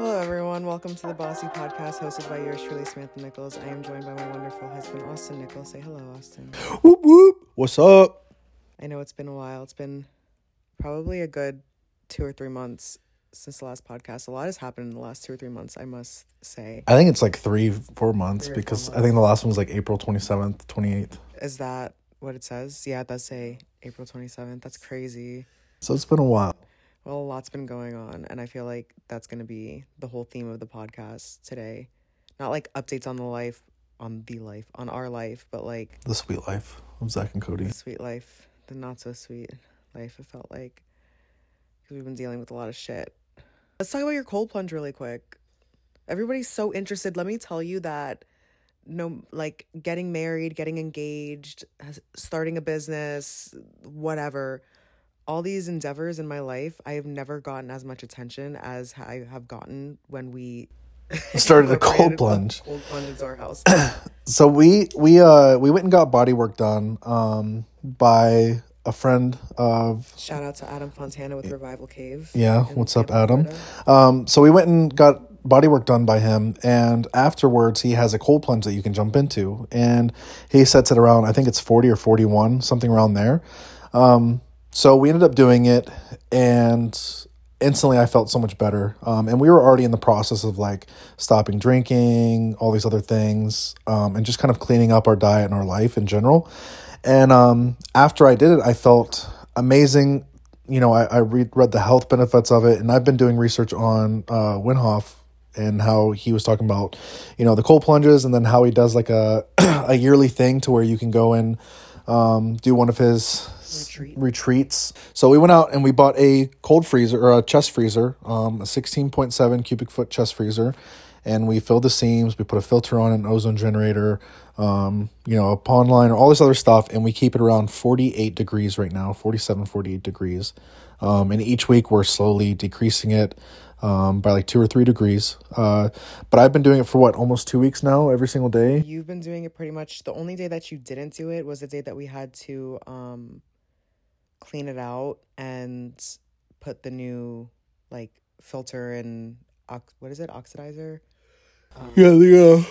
Hello, everyone. Welcome to the Bossy Podcast, hosted by yours truly, Samantha Nichols. I am joined by my wonderful husband, Austin Nichols. Say hello, Austin. Whoop whoop. What's up? I know it's been a while. It's been probably a good two or three months since the last podcast. A lot has happened in the last two or three months, I must say. I think it's like three, four months Three or four because I think the last one was like April 27th, 28th. Is that what it says? Yeah, it does say April 27th. That's crazy. So it's been a while. Well, a lot's been going on, and I feel like that's going to be the whole theme of the podcast today. Not like updates on the life, on the life, on our life, but like The Suite Life of Zack and Cody. the sweet life, the not so sweet life, it felt like. Because we've been dealing with a lot of shit. Let's talk about your cold plunge really quick. Everybody's so interested. Let me tell you that no, like getting married, getting engaged, starting a business, whatever, all these endeavors in my life, I have never gotten as much attention as I have gotten when we Started a cold plunge. Cold plunge into our house. So we we uh we went and got body work done um by a friend of Shout out to Adam Fontana with Revival Cave. yeah, what's up Adam? Um so we went and got body work done by him and afterwards he has a cold plunge that you can jump into and he sets it around I think it's 40 or 41 something around there. Um so we ended up doing it and instantly I felt so much better. Um, and we were already in the process of like stopping drinking, all these other things, um, and just kind of cleaning up our diet and our life in general. And um, after I did it, I felt amazing. You know, I, I read, read the health benefits of it, and I've been doing research on uh, Wim Hof and how he was talking about, you know, the cold plunges, and then how he does like a a yearly thing to where you can go and um, do one of his Retreat. retreats. So we went out and we bought a cold freezer or a chest freezer, um, a 16.7 cubic foot chest freezer. And we filled the seams. We put a filter on an ozone generator, um, you know, a pond liner, all this other stuff. And we keep it around 48 degrees right now, 47, 48 degrees. Um, and each week we're slowly decreasing it um, by like two or three degrees. Uh, but I've been doing it for what, almost two weeks now, every single day. You've been doing it pretty much. The only day that you didn't do it was the day that we had to um clean it out and put the new like filter and ox- what is it oxidizer Yeah, the,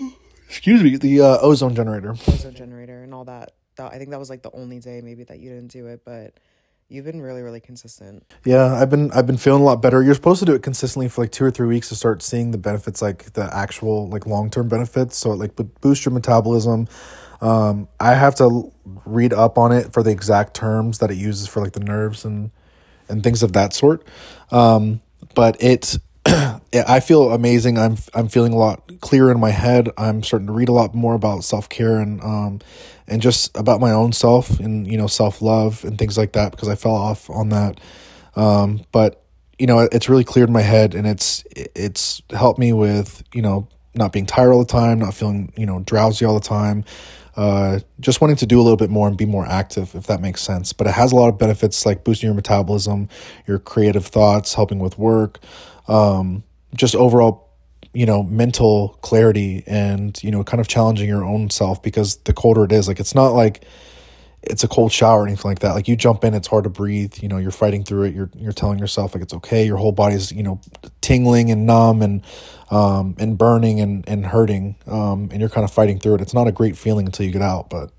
uh, excuse me, the uh, ozone generator. ozone generator and all that. I think that was like the only day maybe that you didn't do it, but you've been really really consistent. Yeah, I've been I've been feeling a lot better. You're supposed to do it consistently for like two or three weeks to start seeing the benefits, like the actual like long term benefits. So it like bo- boost your metabolism. Um, I have to read up on it for the exact terms that it uses for like the nerves and and things of that sort. Um, but it, I feel amazing. I'm I'm feeling a lot clearer in my head. I'm starting to read a lot more about self care and um and just about my own self and you know self love and things like that because I fell off on that. Um, but you know, it's really cleared my head and it's it's helped me with you know not being tired all the time, not feeling you know drowsy all the time. Uh, just wanting to do a little bit more and be more active, if that makes sense. But it has a lot of benefits like boosting your metabolism, your creative thoughts, helping with work, um, just overall, you know, mental clarity and, you know, kind of challenging your own self because the colder it is, like, it's not like it's a cold shower or anything like that. Like you jump in, it's hard to breathe. You know, you're fighting through it. You're you're telling yourself like it's okay. Your whole body's you know tingling and numb and um and burning and and hurting. Um, and you're kind of fighting through it. It's not a great feeling until you get out, but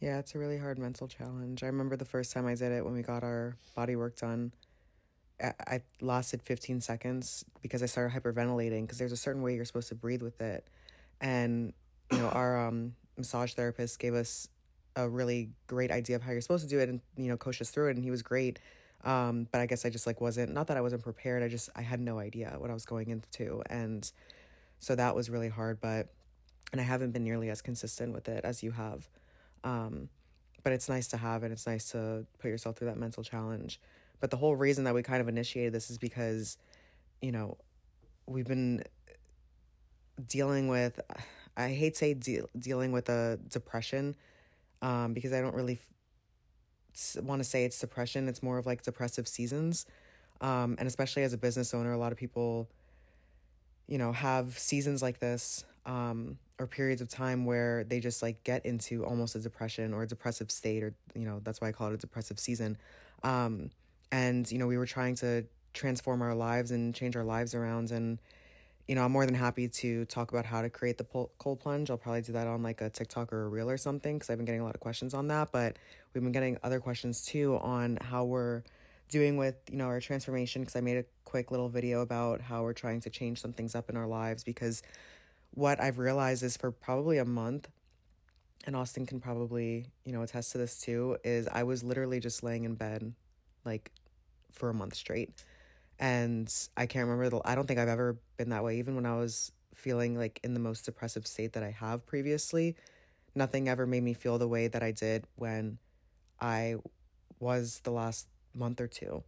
Yeah, it's a really hard mental challenge. I remember the first time I did it when we got our body work done. I, I lasted 15 seconds because I started hyperventilating because there's a certain way you're supposed to breathe with it. And, you know, our um, massage therapist gave us a really great idea of how you're supposed to do it and, you know, coach us through it. And he was great. Um, but I guess I just like wasn't, not that I wasn't prepared. I just, I had no idea what I was going into. And so that was really hard. But, and I haven't been nearly as consistent with it as you have. Um, but it's nice to have and it's nice to put yourself through that mental challenge. But the whole reason that we kind of initiated this is because, you know, we've been dealing with, I hate to say deal, dealing with a depression, um, because I don't really want to say it's depression. It's more of like depressive seasons. Um, and especially as a business owner, a lot of people, you know, have seasons like this, um, or periods of time where they just like get into almost a depression or a depressive state, or, you know, that's why I call it a depressive season. Um, and, you know, we were trying to transform our lives and change our lives around and you know i'm more than happy to talk about how to create the cold plunge. I'll probably do that on like a tiktok or a reel or something because i've been getting a lot of questions on that but we've been getting other questions too on how we're doing with you know our transformation because i made a quick little video about how we're trying to change some things up in our lives because what i've realized is for probably a month and austin can probably you know attest to this too is i was literally just laying in bed like for a month straight and i can't remember the i don't think i've ever been that way even when i was feeling like in the most depressive state that i have previously nothing ever made me feel the way that i did when i was the last month or two.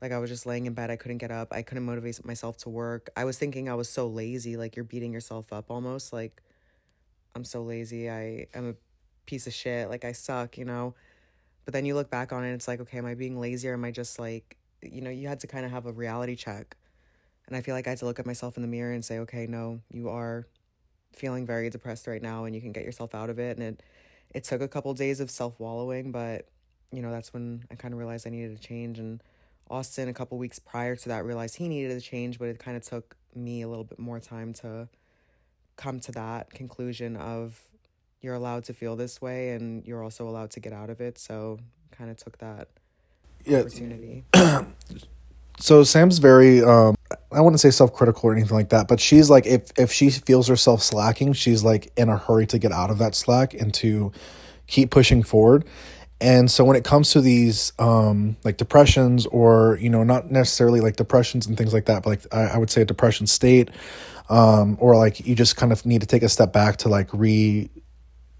Like I was just laying in bed, I couldn't get up, I couldn't motivate myself to work. I was thinking I was so lazy, like you're beating yourself up almost like I'm so lazy. I am a piece of shit, like I suck, you know. But then you look back on it, it's like, okay, am I being lazy or am I just like, you know, you had to kind of have a reality check. And I feel like I had to look at myself in the mirror and say, okay, no, you are feeling very depressed right now and you can get yourself out of it. And it it took a couple days of self wallowing, but you know, that's when I kind of realized I needed to change. And Austin, a couple weeks prior to that, realized he needed to change, but it kind of took me a little bit more time to come to that conclusion of you're allowed to feel this way and you're also allowed to get out of it. So kind of took that yeah. opportunity. so Sam's very um I wouldn't say self-critical or anything like that, but she's like if if she feels herself slacking, she's like in a hurry to get out of that slack and to keep pushing forward. And so when it comes to these um, like depressions or, you know, not necessarily like depressions and things like that, but like I, I would say a depression state, um, or like you just kind of need to take a step back to like re,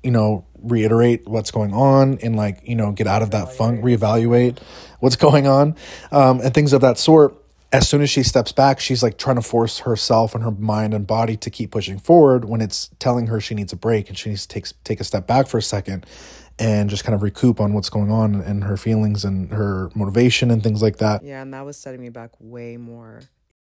you know, reiterate what's going on and like, you know, get out of that funk, reevaluate what's going on, um, and things of that sort. As soon as she steps back, she's like trying to force herself and her mind and body to keep pushing forward when it's telling her she needs a break and she needs to take, take a step back for a second and just kind of recoup on what's going on and her feelings and her motivation and things like that. Yeah, and that was setting me back way more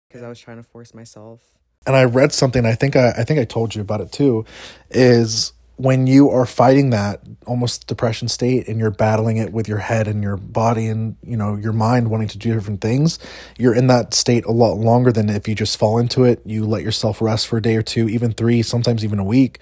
because I was trying to force myself. And I read something, I think I, I think I told you about it too, is when you are fighting that almost depression state and you're battling it with your head and your body and you know your mind wanting to do different things you're in that state a lot longer than if you just fall into it. You let yourself rest for a day or two even three sometimes even a week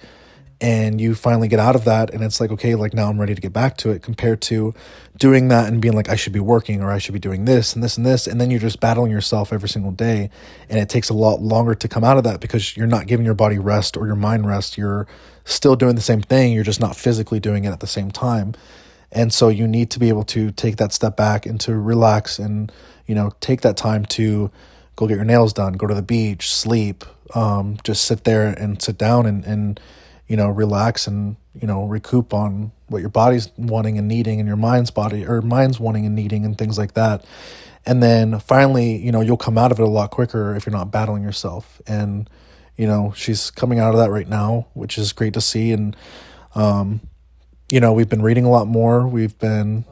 and you finally get out of that and it's like okay like now i'm ready to get back to it compared to doing that and being like i should be working or i should be doing this and this and this and then you're just battling yourself every single day and it takes a lot longer to come out of that because you're not giving your body rest or your mind rest. You're still doing the same thing you're just not physically doing it at the same time and so you need to be able to take that step back and to relax and you know take that time to go get your nails done go to the beach sleep um, just sit there and sit down and and you know, relax and, you know, recoup on what your body's wanting and needing and your mind's body or mind's wanting and needing and things like that. And then finally, you know, you'll come out of it a lot quicker if you're not battling yourself. And, you know, she's coming out of that right now, which is great to see. And, um, you know, we've been reading a lot more. We've been,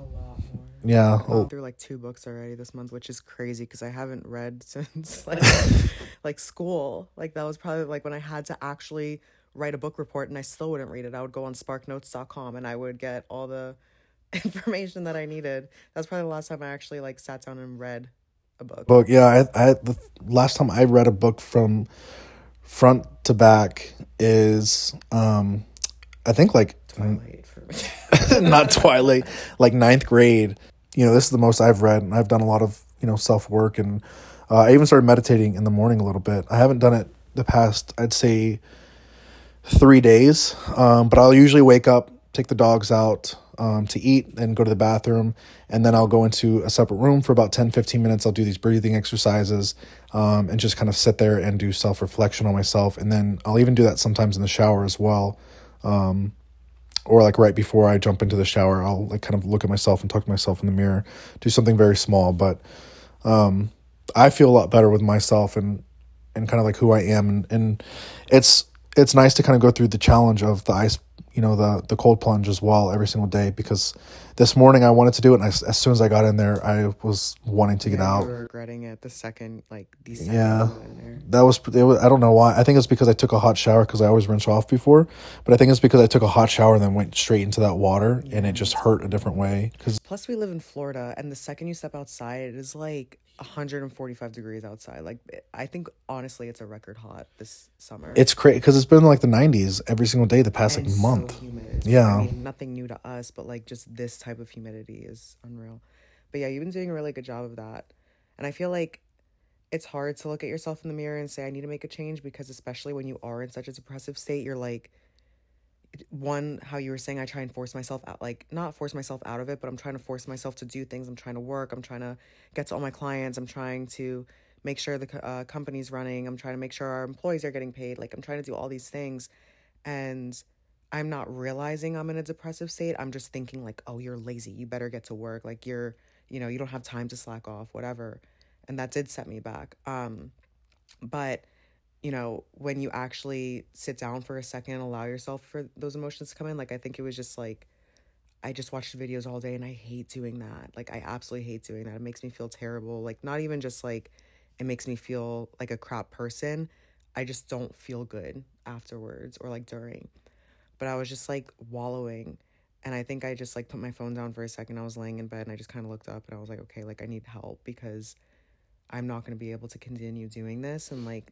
yeah, I've through like two books already this month, which is crazy because I haven't read since like like school. Like that was probably like when I had to actually write a book report and I still wouldn't read it. I would go on sparknotes.com and I would get all the information that I needed. That's probably the last time I actually like sat down and read a book. Book, yeah. I, I the last time I read a book from front to back is um I think like Twilight not Twilight, like ninth grade. You know, this is the most I've read, and I've done a lot of you know self work, and uh, I even started meditating in the morning a little bit. I haven't done it the past, I'd say, three days. Um, but I'll usually wake up, take the dogs out um, to eat, and go to the bathroom. And then I'll go into a separate room for about 10, 15 minutes. I'll do these breathing exercises um, and just kind of sit there and do self reflection on myself. And then I'll even do that sometimes in the shower as well. Um, or like right before I jump into the shower, I'll like kind of look at myself and talk to myself in the mirror, do something very small. But um, I feel a lot better with myself and and kind of like who I am. And, and it's it's nice to kind of go through the challenge of the ice, you know, the the cold plunge as well every single day because this morning I wanted to do it, and I, as soon as I got in there, I was wanting to yeah, get out. regretting it the second, like the yeah, that was, it was. I don't know why. I think it's because I took a hot shower because I always rinse off before, but I think it's because I took a hot shower and then went straight into that water, yeah. and it just hurt a different way. Because plus we live in Florida, and the second you step outside, it is like 145 degrees outside. Like I think honestly it's a record hot this summer. It's crazy because it's been like the 90s every single day the past And like so month. humid. Yeah. I mean, nothing new to us, but like just this type of humidity is unreal. But yeah, you've been doing a really good job of that. And I feel like it's hard to look at yourself in the mirror and say, I need to make a change because, especially when you are in such a depressive state, you're like, one, how you were saying, I try and force myself out, like, not force myself out of it, but I'm trying to force myself to do things. I'm trying to work. I'm trying to get to all my clients. I'm trying to make sure the uh, company's running. I'm trying to make sure our employees are getting paid. Like, I'm trying to do all these things. And I'm not realizing I'm in a depressive state. I'm just thinking, like, oh, you're lazy. You better get to work. Like, you're, you know, you don't have time to slack off, whatever. And that did set me back. Um, but, you know, when you actually sit down for a second and allow yourself for those emotions to come in, like, I think it was just like, I just watched videos all day and I hate doing that. Like, I absolutely hate doing that. It makes me feel terrible. Like, not even just like, it makes me feel like a crap person. I just don't feel good afterwards or like during but I was just like wallowing. And I think I just like put my phone down for a second. I was laying in bed and I just kind of looked up and I was like, okay, like I need help because I'm not going to be able to continue doing this and like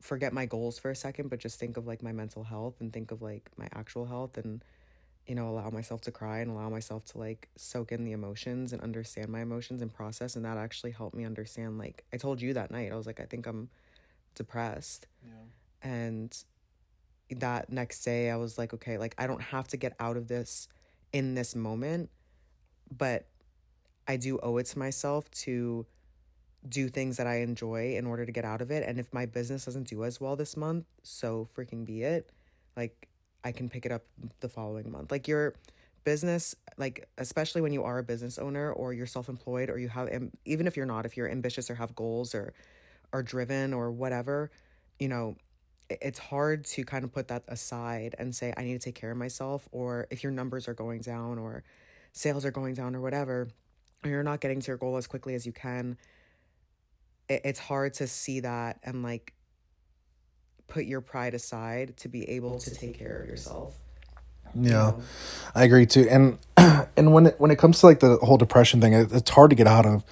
forget my goals for a second, but just think of like my mental health and think of like my actual health and, you know, allow myself to cry and allow myself to like soak in the emotions and understand my emotions and process. And that actually helped me understand. Like I told you that night, I was like, I think I'm depressed. And that next day I was like, okay, like I don't have to get out of this in this moment, but I do owe it to myself to do things that I enjoy in order to get out of it. And if my business doesn't do as well this month, so freaking be it. Like I can pick it up the following month. Like your business, like especially when you are a business owner or you're self-employed or you have even if you're not, if you're ambitious or have goals or are driven or whatever, you know, it's hard to kind of put that aside and say I need to take care of myself or if your numbers are going down or sales are going down or whatever or you're not getting to your goal as quickly as you can it, it's hard to see that and like put your pride aside to be able to take care of yourself Yeah, I agree too. And and when it when it comes to like the whole depression thing, it, it's hard to get out of.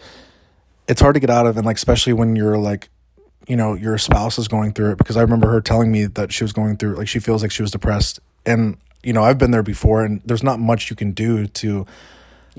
It's hard to get out of, and like especially when you're like, you know, your spouse is going through it. Because I remember her telling me that she was going through like she feels like she was depressed, and you know I've been there before, and there's not much you can do to You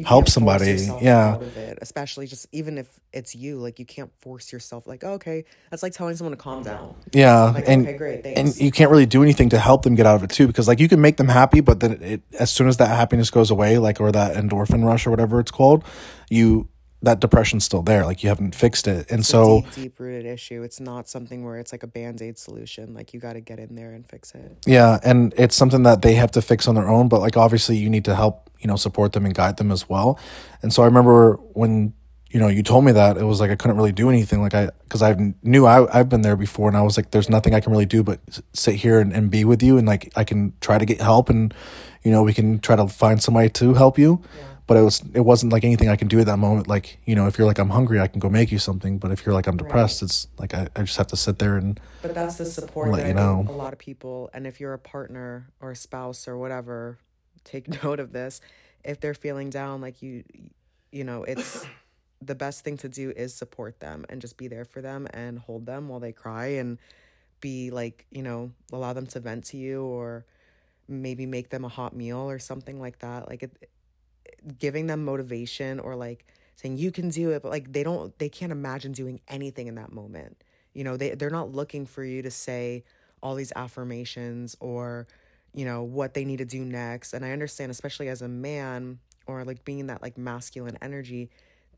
help somebody. Yeah. out of it, especially just even if it's you like you can't force yourself like oh, okay that's like telling someone to calm down Yeah, Like, and okay, great, and you can't really do anything to help them get out of it too, because like you can make them happy, but then it as soon as that happiness goes away, like or that endorphin rush or whatever it's called, you that depression's still there, like you haven't fixed it, and it's so deep rooted issue. It's not something where it's like a band-aid solution like you got to get in there and fix it. Yeah, and it's something that they have to fix on their own, but like obviously you need to help, you know, support them and guide them as well, and so I remember when you know you told me that it was like I couldn't really do anything, like I because I knew I I've been there before, and I was like, there's nothing I can really do but sit here and, and be with you, and like I can try to get help, and you know we can try to find somebody to help you. But it was it wasn't like anything I can do at that moment. Like you know, if you're like I'm hungry, I can go make you something. But if you're like I'm depressed, it's like I, I just have to sit there and But that's the support that you know. a lot of people, and if you're a partner or a spouse or whatever, take note of this. If they're feeling down, like you, you know, it's the best thing to do is support them and just be there for them and hold them while they cry and be like, you know, allow them to vent to you or maybe make them a hot meal or something like that. Like it, giving them motivation or like saying you can do it but like they don't they can't imagine doing anything in that moment. You know they they're not looking for you to say all these affirmations or you know what they need to do next. And i understand especially as a man or like being that like masculine energy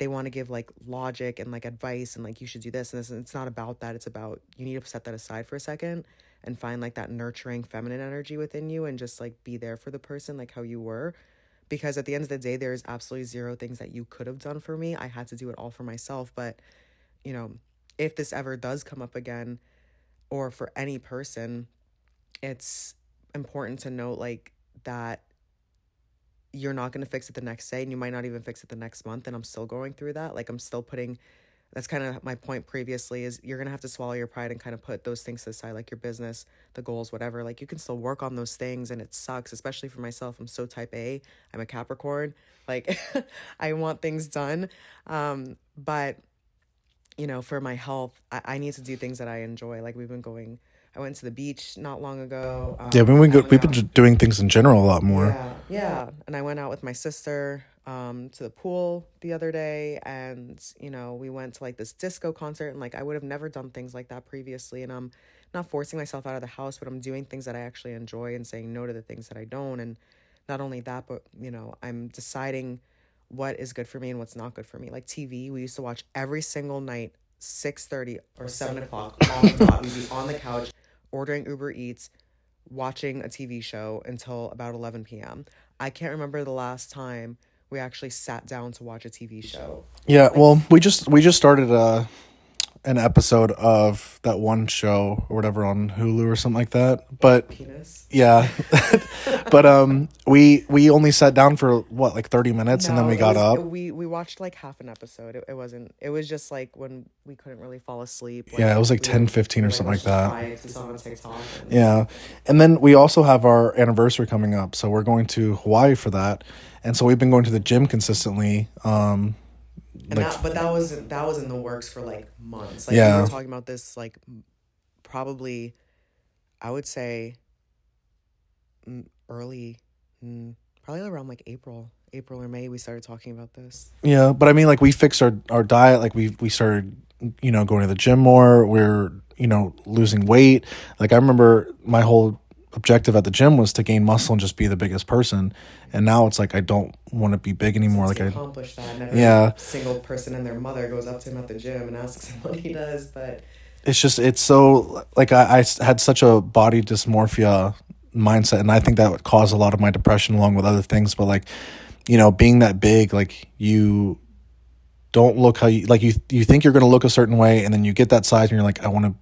they want to give like logic and like advice and like you should do this and this and it's not about that. It's about you need to set that aside for a second and find like that nurturing feminine energy within you and just like be there for the person like how you were because at the end of the day there's absolutely zero things that you could have done for me. I had to do it all for myself but you know if this ever does come up again or for any person it's important to note like that you're not going to fix it the next day and you might not even fix it the next month and i'm still going through that. Like i'm still putting that's kind of my point previously is you're going to have to swallow your pride and kind of put those things to the side like your business the goals whatever like you can still work on those things and it sucks especially for myself i'm so type a i'm a capricorn like i want things done um but you know, for my health, I, I need to do things that I enjoy. Like we've been going, I went to the beach not long ago. Um, Yeah, we go, we've been doing things in general a lot more. yeah, yeah. And I went out with my sister um, to the pool the other day, and you know, we went to like this disco concert, and like I would have never done things like that previously, and I'm not forcing myself out of the house, but I'm doing things that I actually enjoy and saying no to the things that I don't, and not only that, but you know, I'm deciding what is good for me and what's not good for me. Like TV, we used to watch every single night, six thirty or seven o'clock on the dot. We'd be on the couch ordering Uber Eats, watching a TV show until about eleven p.m. I can't remember the last time we actually sat down to watch a TV show. Yeah, well, we just we just started uh an episode of that one show or whatever on Hulu or something like that. But Penis. yeah. but um we we only sat down for what, like 30 minutes and then we got was- up. We we watched like half an episode. It, it wasn't. It was just like when we couldn't really fall asleep. Yeah, it was like we 10, 15 or like, something like that. Spikes, we saw on TikTok. and- Yeah. And then we also have our anniversary coming up. So we're going to Hawaii for that. And so we've been going to the gym consistently. Um And like that, but that was that was in the works for like months. Like Yeah. we were talking about this like probably, I would say, early, mm, probably around like April, April or May. We started talking about this. Yeah, but I mean, like we fixed our our diet. Like we we started, you know, going to the gym more. We're you know losing weight. Like I remember my whole objective at the gym was to gain muscle and just be the biggest person. And now it's like I don't want to be big anymore. Like I accomplished that. And every Yeah. single person and their mother goes up to him at the gym and asks him what he does. But it's just it's so like I had such a body dysmorphia mindset and i think that would cause a lot of my depression along with other things but like you know being that big like you don't look how you like you you think you're going to look a certain way and then you get that size and you're like i want to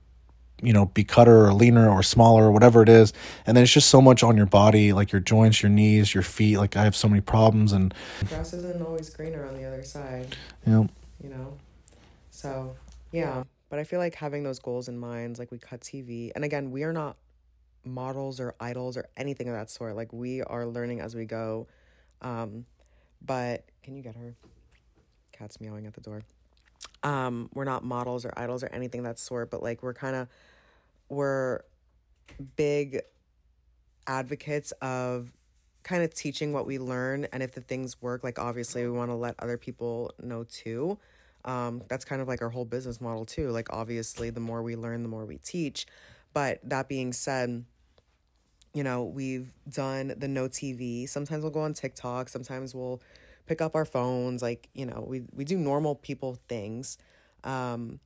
you know be cutter or leaner or smaller or whatever it is. And then it's just so much on your body like your joints your knees your feet. Like i have so many problems and grass isn't always greener on the other side. yeah you know? So yeah. But i feel like having those goals in mind like we cut tv and again we are not models or idols or anything of that sort. Like we are learning as we go. Um but can you get her? Cat's meowing at the door um we're not models or idols or anything that sort but like we're kind of we're big advocates of kind of teaching what we learn and if the things work like obviously we want to let other people know too. Um, that's kind of like our whole business model too like obviously the more we learn the more we teach. But that being said you know we've done the no tv sometimes we'll go on tiktok sometimes we'll pick up our phones like you know we, we do normal people things. Um,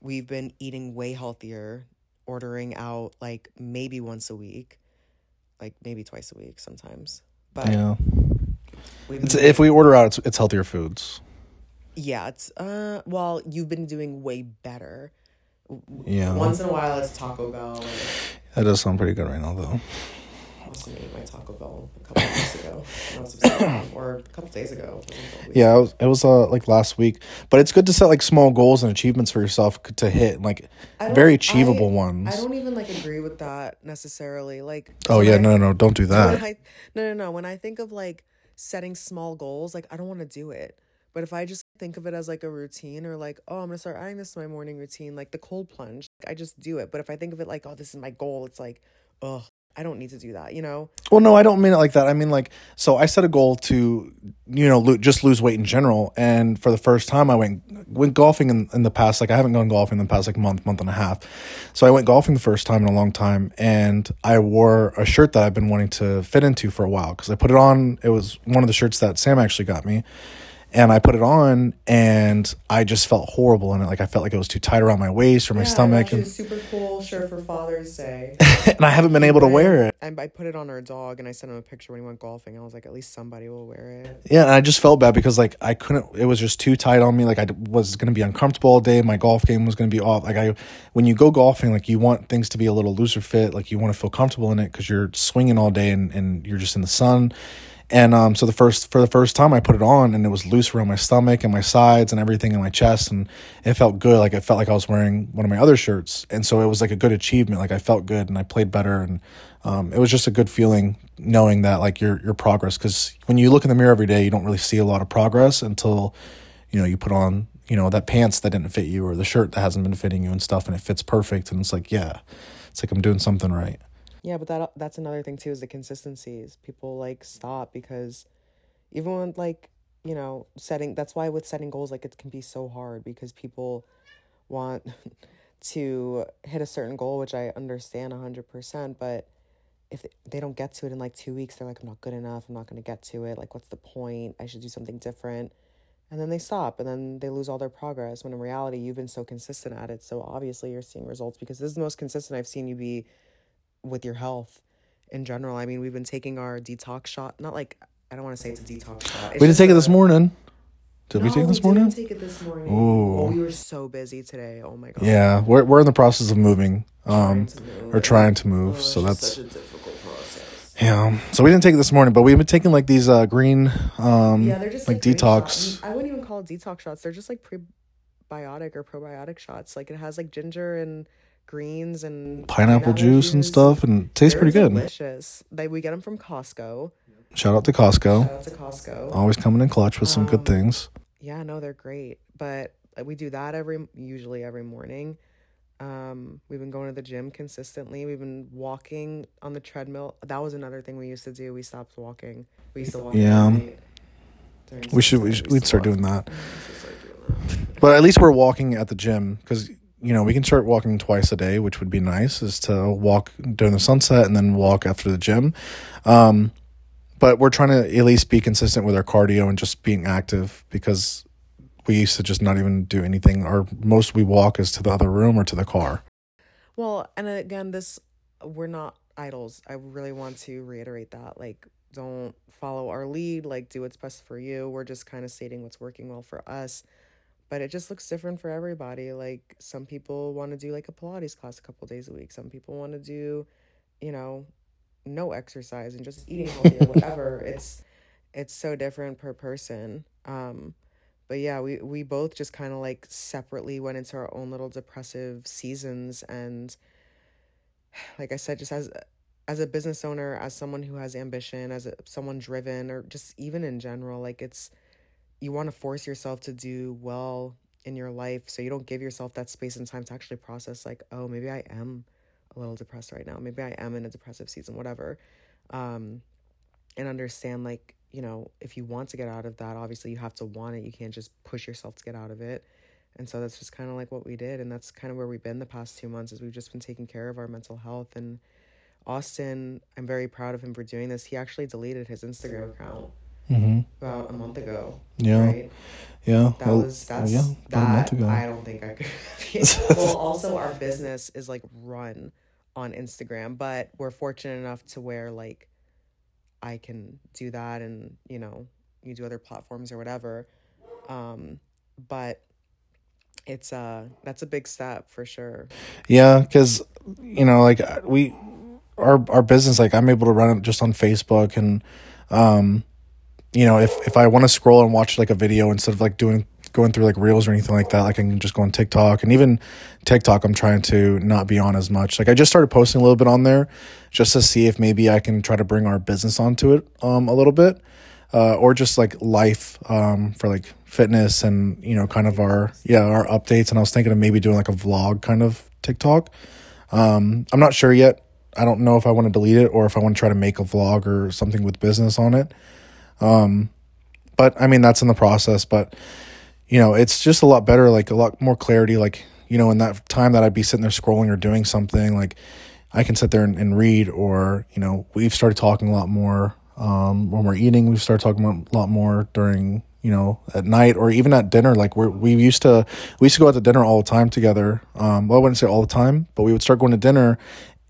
we've been eating way healthier ordering out like maybe once a week like maybe twice a week sometimes. But yeah. if we order out it's, it's healthier foods. Yeah it's uh well you've been doing way better. Yeah. once in a while it's taco bell. That does sound pretty good right now though Have ate my taco bell a couple weeks ago I was upset, or a couple days ago wasn't a couple weeks Yeah, it was, it was uh like last week, but it's good to set like small goals and achievements for yourself to hit, like very achievable I- ones. I don't even like agree with that necessarily. Like, oh yeah, I- no, no, no, don't do that. I, no, no, no. When I think of like setting small goals, like I don't want to do it. But if I just think of it as like a routine or like, oh, I'm gonna start adding this to my morning routine, like the cold plunge, I just do it. But if I think of it like, oh, this is my goal, it's like, oh, I don't need to do that, you know? Well, no, I don't mean it like that. I mean like, so I set a goal to, you know, lo- just lose weight in general, and for the first time, I went went golfing in, in the past. Like I haven't gone golfing in the past like month, month and a half. So I went golfing the first time in a long time, and I wore a shirt that I've been wanting to fit into for a while because I put it on. It was one of the shirts that Sam actually got me. And I put it on and I just felt horrible in it. Like I felt like it was too tight around my waist or my Yeah, stomach got you a and, super cool shirt for Father's Day. and I haven't been able to wear it. And I put it on our dog, and I sent him a picture when he went golfing. I was like, at least somebody will wear it. Yeah, and I just felt bad because like I couldn't. It was just too tight on me. Like I was gonna be uncomfortable all day. My golf game was gonna be off. Like I, when you go golfing, like you want things to be a little looser fit. Like you want to feel comfortable in it because you're swinging all day and and you're just in the sun. And um, so the first for the first time I put it on and it was loose around my stomach and my sides and everything in my chest and it felt good. Like it felt like I was wearing one of my other shirts. And so it was like a good achievement. Like I felt good and I played better and um, it was just a good feeling knowing that like your your progress because when you look in the mirror every day you don't really see a lot of progress until you know you put on you know that pants that didn't fit you or the shirt that hasn't been fitting you and stuff and it fits perfect and it's like yeah it's like i'm doing something right Yeah, but that that's another thing too is the consistencies. People like stop because even when like, you know, setting that's why with setting goals like it can be so hard because people want to hit a certain goal, which I understand 100%, but if they don't get to it in like 2 weeks, they're like I'm not good enough. I'm not going to get to it. Like what's the point? I should do something different. And then they stop and then they lose all their progress when in reality you've been so consistent at it. So obviously you're seeing results because this is the most consistent I've seen you be with your health in general. I mean, we've been taking our detox shot. Not like I don't want to say it's a detox shot. we didn't take it this morning did we take it this morning We Didn't take it this morning. Ooh. We were so busy today. Oh my god. yeah we're, we're in the process of moving um Trying to move. or trying to move Oh, so that's such a difficult process. yeah so we didn't take it this morning but we've been taking like these uh green um Yeah, they're just like like, detox shots. I wouldn't even call it detox shots. They're just like prebiotic or probiotic shots. Like it has like ginger and greens and pineapple juice and stuff and tastes They're pretty good Delicious. They we get them from Costco. shout out to costco Shout out to Costco. always coming in clutch with some good Um, things Yeah, no, they're great. But uh, we do that every usually every morning. Um, we've been going to the gym consistently. We've been walking on the treadmill. That was another thing we used to do. We stopped walking. We used to walk. Yeah. every night during we should we should. We'd start doing that We should start doing that. but at least we're walking at the gym because you know we can start walking twice a day which would be nice is to walk during the sunset and then walk after the gym um but we're trying to at least be consistent with our cardio and just being active because we used to just not even do anything our most we walk is to the other room or to the car Well, and again, this we're not idols. I really want to reiterate that. Like, don't follow our lead. Like, do what's best for you. We're just kind of stating what's working well for us. But it just looks different for everybody. Like, some people want to do like a Pilates class a couple days a week. Some people want to do, you know, no exercise and just eating healthy or whatever. It's it's so different per person. Um, but yeah, we we both just kind of like separately went into our own little depressive seasons and like I said just as as a business owner, as someone who has ambition, as a, someone driven or just even in general, like it's you want to force yourself to do well in your life so you don't give yourself that space and time to actually process like, oh, maybe I am a little depressed right now. Maybe I am in a depressive season, whatever. Um and understand like you know if you want to get out of that obviously you have to want it. You can't just push yourself to get out of it. And so that's just kind of like what we did and that's kind of where we've been the past two months is we've just been taking care of our mental health. And austin i'm very proud of him for doing this. He actually deleted his instagram account mm-hmm. about a month ago yeah. right? Yeah. That well, was that's yeah about a month that ago. I don't think i could well also our business is like run on instagram but we're fortunate enough to where like i can do that and you know you do other platforms or whatever. Um but it's uh that's a big step for sure. Yeah, because you know, like we, our our business, like I'm able to run it just on Facebook, and um, you know, if if I want to scroll and watch like a video instead of like doing going through like reels or anything like that, like I can just go on TikTok, and even TikTok, I'm trying to not be on as much. Like I just started posting a little bit on there, just to see if maybe I can try to bring our business onto it um a little bit. Uh, or just like life um, for like fitness and you know kind of our yeah our updates and i was thinking of maybe doing like a vlog kind of tiktok um, I'm not sure yet. I don't know if I want to delete it or if I want to try to make a vlog or something with business on it. Um, but I mean, that's in the process. But, you know, it's just a lot better, like a lot more clarity. Like, you know, in that time that I'd be sitting there scrolling or doing something, like I can sit there and, and read, or, you know, we've started talking a lot more. Um, when we're eating, we've started talking a lot more during, you know, at night or even at dinner. Like we're, we used to, we used to go out to dinner all the time together. Um, well, I wouldn't say all the time, but we would start going to dinner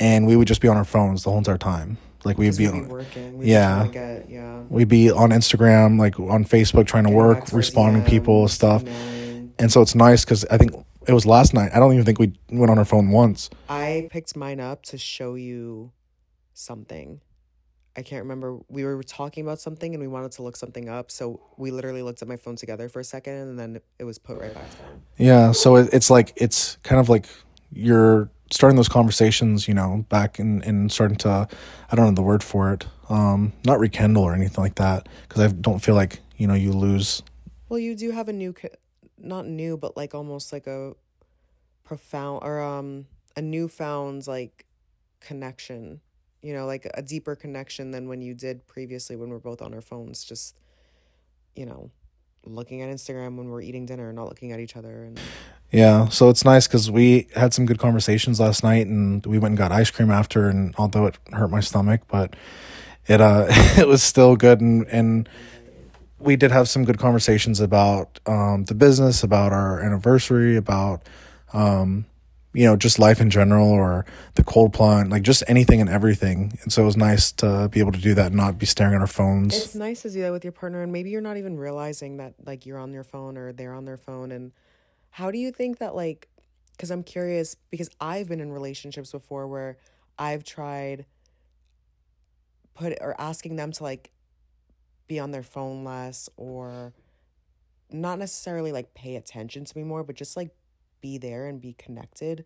and we would just be on our phones the whole entire time. Like we'd be we'd be on, working. We'd Yeah. Be get, yeah. we'd be on Instagram, like on Facebook, trying to Getting work, responding to people, stuff. And so it's nice because I think it was last night. I don't even think we went on our phone once. I picked mine up to show you something. I can't remember. We were talking about something and we wanted to look something up. So we literally looked at my phone together for a second and then it was put right back down. Yeah. So it, it's like, it's kind of like you're starting those conversations, you know, back and, and starting to, I don't know the word for it, um, not rekindle or anything like that. Cause I don't feel like, you know, you lose. Well, you do have a new not new, but like almost like a profound or um a newfound like connection. You know, like a deeper connection than when you did previously when we're both on our phones, just you know, looking at Instagram when we're eating dinner, not looking at each other and Yeah, so it's nice because we had some good conversations last night, and we went and got ice cream after. And although it hurt my stomach, but it uh it was still good, and and we did have some good conversations about um the business, about our anniversary, about um you know just life in general, or the cold plunge, like just anything and everything. And so it was nice to be able to do that and not be staring at our phones. it's nice to do that with your partner and maybe you're not even realizing that like you're on your phone or they're on their phone and how do you think that like because i'm curious because i've been in relationships before where i've tried put or asking them to like be on their phone less or not necessarily like pay attention to me more but just like be there and be connected.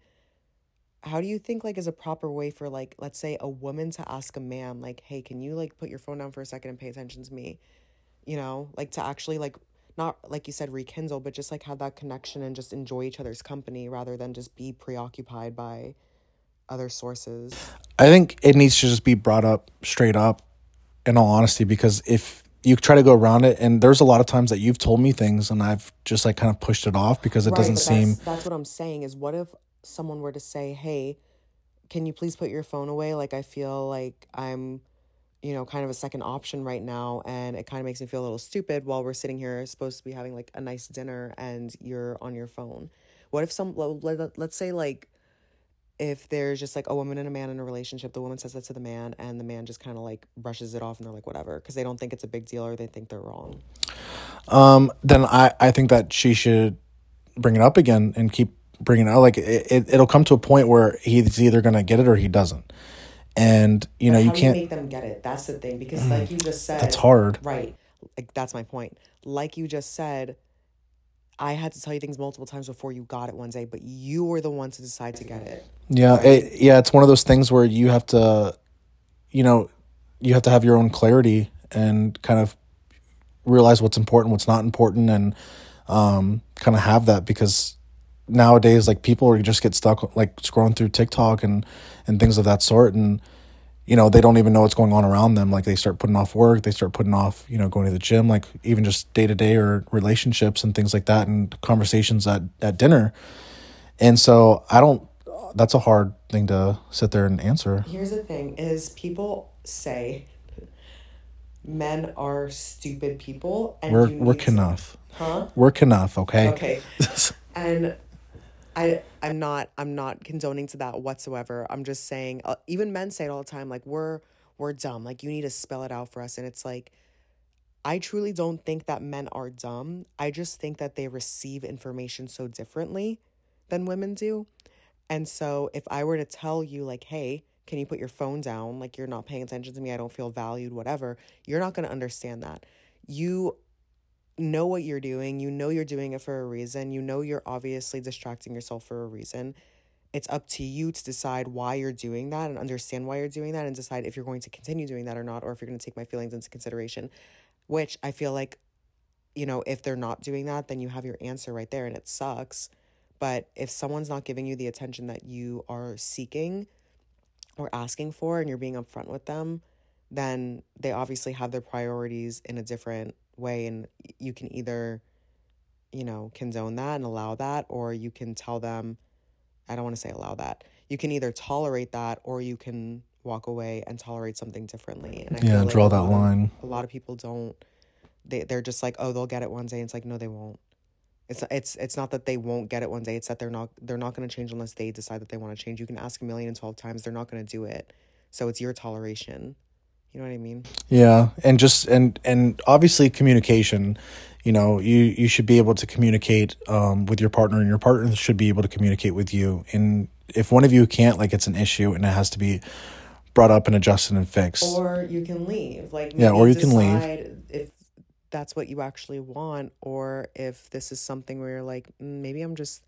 How do you think like is a proper way for like let's say a woman to ask a man like hey can you like put your phone down for a second and pay attention to me? You know like to actually like not like you said rekindle but just like have that connection and just enjoy each other's company rather than just be preoccupied by other sources I think it needs to just be brought up straight up, in all honesty, because if you try to go around it, and there's a lot of times that you've told me things and I've just like kind of pushed it off because it Right, doesn't but seem. that's, that's what i'm saying is what if someone were to say hey can you please put your phone away like i feel like i'm you know kind of a second option right now and it kind of makes me feel a little stupid while we're sitting here supposed to be having like a nice dinner and you're on your phone what if some let- let- let's say like if there's just like a woman and a man in a relationship, the woman says that to the man, and the man just kind of like brushes it off, and they're like, whatever, because they don't think it's a big deal or they think they're wrong. Um, then I I think that she should bring it up again and keep bringing it out. Like it, it it'll come to a point where he's either gonna get it or he doesn't, and you know How you can't. you make them get it? That's the thing, because like you just said, That's hard. right? Like that's my point. Like you just said, I had to tell you things multiple times before you got it one day, but you were the one to decide to get it. Yeah, it, yeah, it's one of those things where you have to, you know, you have to have your own clarity and kind of realize what's important, what's not important, and um, kind of have that because nowadays, like people are just get stuck like scrolling through TikTok and and things of that sort, and you know they don't even know what's going on around them. Like they start putting off work, they start putting off you know going to the gym, like even just day to day or relationships and things like that, and conversations at at dinner. And so I don't. That's a hard thing to sit there and answer. Here's the thing: is people say men are stupid people, and We're we're to- enough. huh? We're enough. Okay. Okay. and I I'm not I'm not condoning to that whatsoever. I'm just saying uh, even men say it all the time like we're we're dumb. Like you need to spell it out for us and it's like I truly don't think that men are dumb. I just think that they receive information so differently than women do. And so if I were to tell you like, "Hey, can you put your phone down? Like you're not paying attention to me. I don't feel valued, whatever." You're not going to understand that. You know what you're doing. You know you're doing it for a reason. You know you're obviously distracting yourself for a reason. It's up to you to decide why you're doing that and understand why you're doing that and decide if you're going to continue doing that or not, or if you're going to take my feelings into consideration. Which I feel like, you know, if they're not doing that, then you have your answer right there and it sucks. But if someone's not giving you the attention that you are seeking or asking for and you're being upfront with them, then they obviously have their priorities in a different way and you can either you know condone that and allow that or you can tell them i don't want to say allow that. You can either tolerate that or you can walk away and tolerate something differently. And I Yeah, draw a that lot of- line. a lot of people don't they they're just like oh they'll get it one day And it's like no they won't. It's it's it's not that they won't get it one day it's that they're not they're not going to change unless they decide that they want to change. You can ask a million and 12 times they're not going to do it. So it's your toleration you know what i mean Yeah, and just and and obviously communication. You know, you you should be able to communicate um, with your partner, and your partner should be able to communicate with you. And if one of you can't, like, it's an issue, and it has to be brought up and adjusted and fixed. or you can leave like Yeah, or you can leave. if that's what you actually want or if this is something where you're like "Mm, maybe i'm just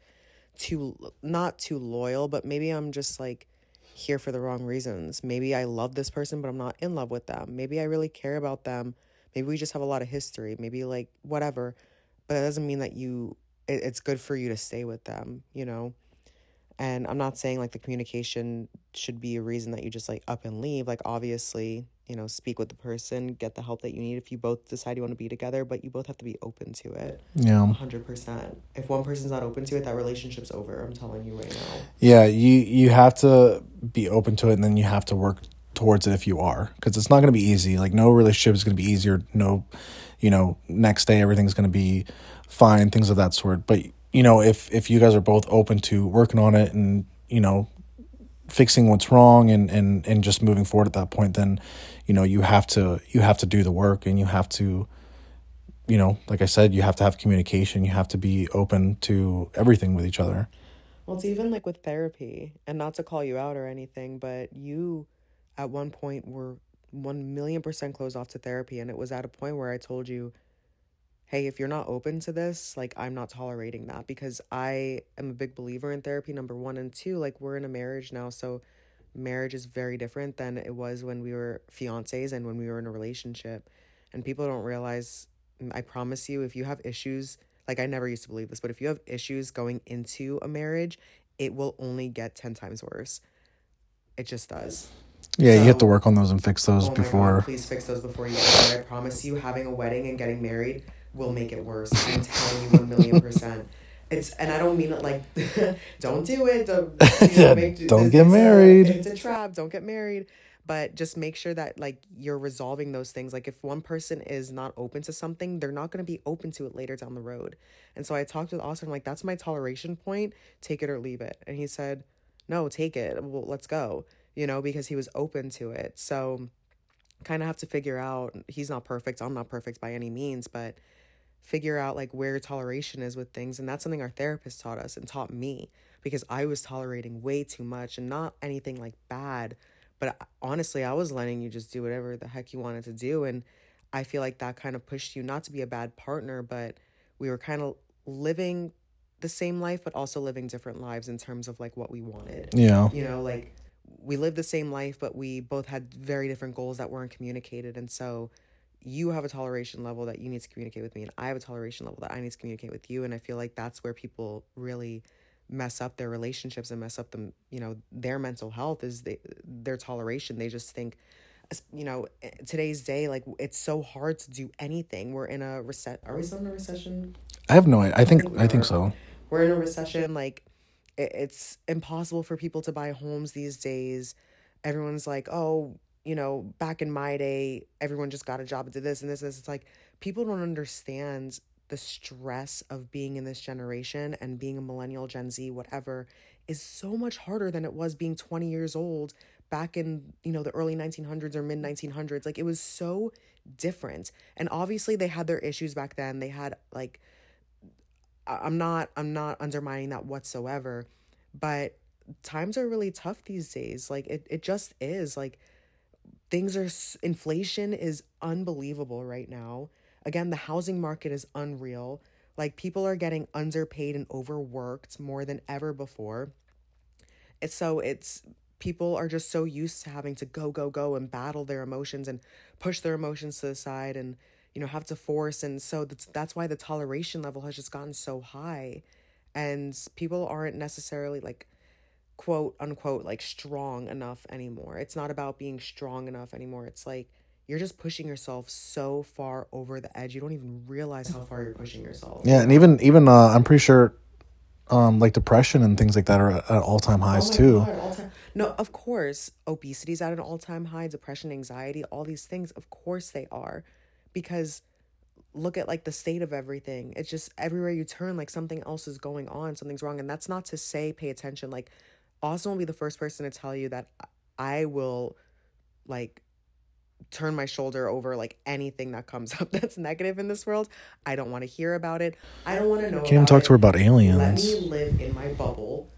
too not too loyal but maybe i'm just like here for the wrong reasons. Maybe i love this person but i'm not in love with them. Maybe i really care about them. Maybe we just have a lot of history. Maybe like whatever. But that doesn't mean that you it, it's good for you to stay with them, you know? And I'm not saying like the communication should be a reason that you just like up and leave. Like, obviously, you know, speak with the person, get the help that you need if you both decide you want to be together, but you both have to be open to it. Yeah. 100%. If one person's not open to it, that relationship's over. I'm telling you right now. Yeah, you you have to be open to it and then you have to work towards it if you are because it's not going to be easy. Like no relationship is going to be easier. No, you know, next day everything's going to be fine, things of that sort. But you know, if if you guys are both open to working on it and, you know, fixing what's wrong and and and just moving forward at that point then you know you have to you have to do the work and you have to you know like i said you have to have communication. You have to be open to everything with each other. Well it's even like with therapy and not to call you out or anything but you at one point were 1 million percent closed off to therapy and it was at a point where i told you hey if you're not open to this like i'm not tolerating that because i am a big believer in therapy number one and two like we're in a marriage now so marriage is very different than it was when we were fiancés and when we were in a relationship. And people don't realize, I promise you, if you have issues, like I never used to believe this, but if you have issues going into a marriage, it will only get 10 times worse. It just does. Yeah, so, you have to work on those and fix those oh before. God, please fix those before you get I promise you, having a wedding and getting married will make it worse. I'm telling you, one million percent it's and I don't mean it like don't do it. Don't, you know, make, don't get married. A, it's a trap. Don't get married. But just make sure that like you're resolving those things. Like if one person is not open to something, they're not going to be open to it later down the road. And so I talked with Austin. I'm like, that's my toleration point. Take it or leave it. And he said, no, take it. Well, let's go. You know, because he was open to it. So kind of have to figure out. He's not perfect. I'm not perfect by any means, but figure out like where toleration is with things and that's something our therapist taught us and taught me because I was tolerating way too much and not anything like bad but honestly I was letting you just do whatever the heck you wanted to do and I feel like that kind of pushed you not to be a bad partner but we were kind of living the same life but also living different lives in terms of like what we wanted. Yeah. You know like we lived the same life but we both had very different goals that weren't communicated and so you have a toleration level that you need to communicate with me and I have a toleration level that I need to communicate with you and I feel like that's where people really mess up their relationships and mess up them you know their mental health is they, their toleration. They just think you know eh, today's day like it's so hard to do anything. We're in a reset are we still in a recession? I have no idea I think I think, I think so. We're in a recession like it, it's impossible for people to buy homes these days. Everyone's like oh you know, back in my day, everyone just got a job and did this and this and this. It's like people don't understand the stress of being in this generation and being a millennial, Gen Z, whatever, is so much harder than it was being 20 years old back in, you know, the early 1900s or mid 1900s. Like it was so different. And obviously they had their issues back then. They had like I'm not I'm not undermining that whatsoever, but times are really tough these days. Like it it just is. Like things are inflation is unbelievable right now. Again, the housing market is unreal. Like people are getting underpaid and overworked more than ever before. It's so it's people are just so used to having to go go go and battle their emotions and push their emotions to the side and you know have to force and so that's that's why the toleration level has just gotten so high and people aren't necessarily like quote unquote like strong enough anymore. It's not about being strong enough anymore. It's like you're just pushing yourself so far over the edge. You don't even realize how far you're pushing yourself. Yeah, and even even uh, I'm pretty sure um like depression and things like that are at all-time highs oh too. God. No, of course, obesity's at an all-time high, depression, anxiety, all these things, of course they are. Because look at like the state of everything. It's just everywhere you turn like something else is going on, something's wrong, and that's not to say pay attention like Austin will be the first person to tell you that I will like turn my shoulder over like anything that comes up that's negative in this world. I don't want to hear about it. I don't want to know. Can't even talk to her about aliens. Let me live in my bubble.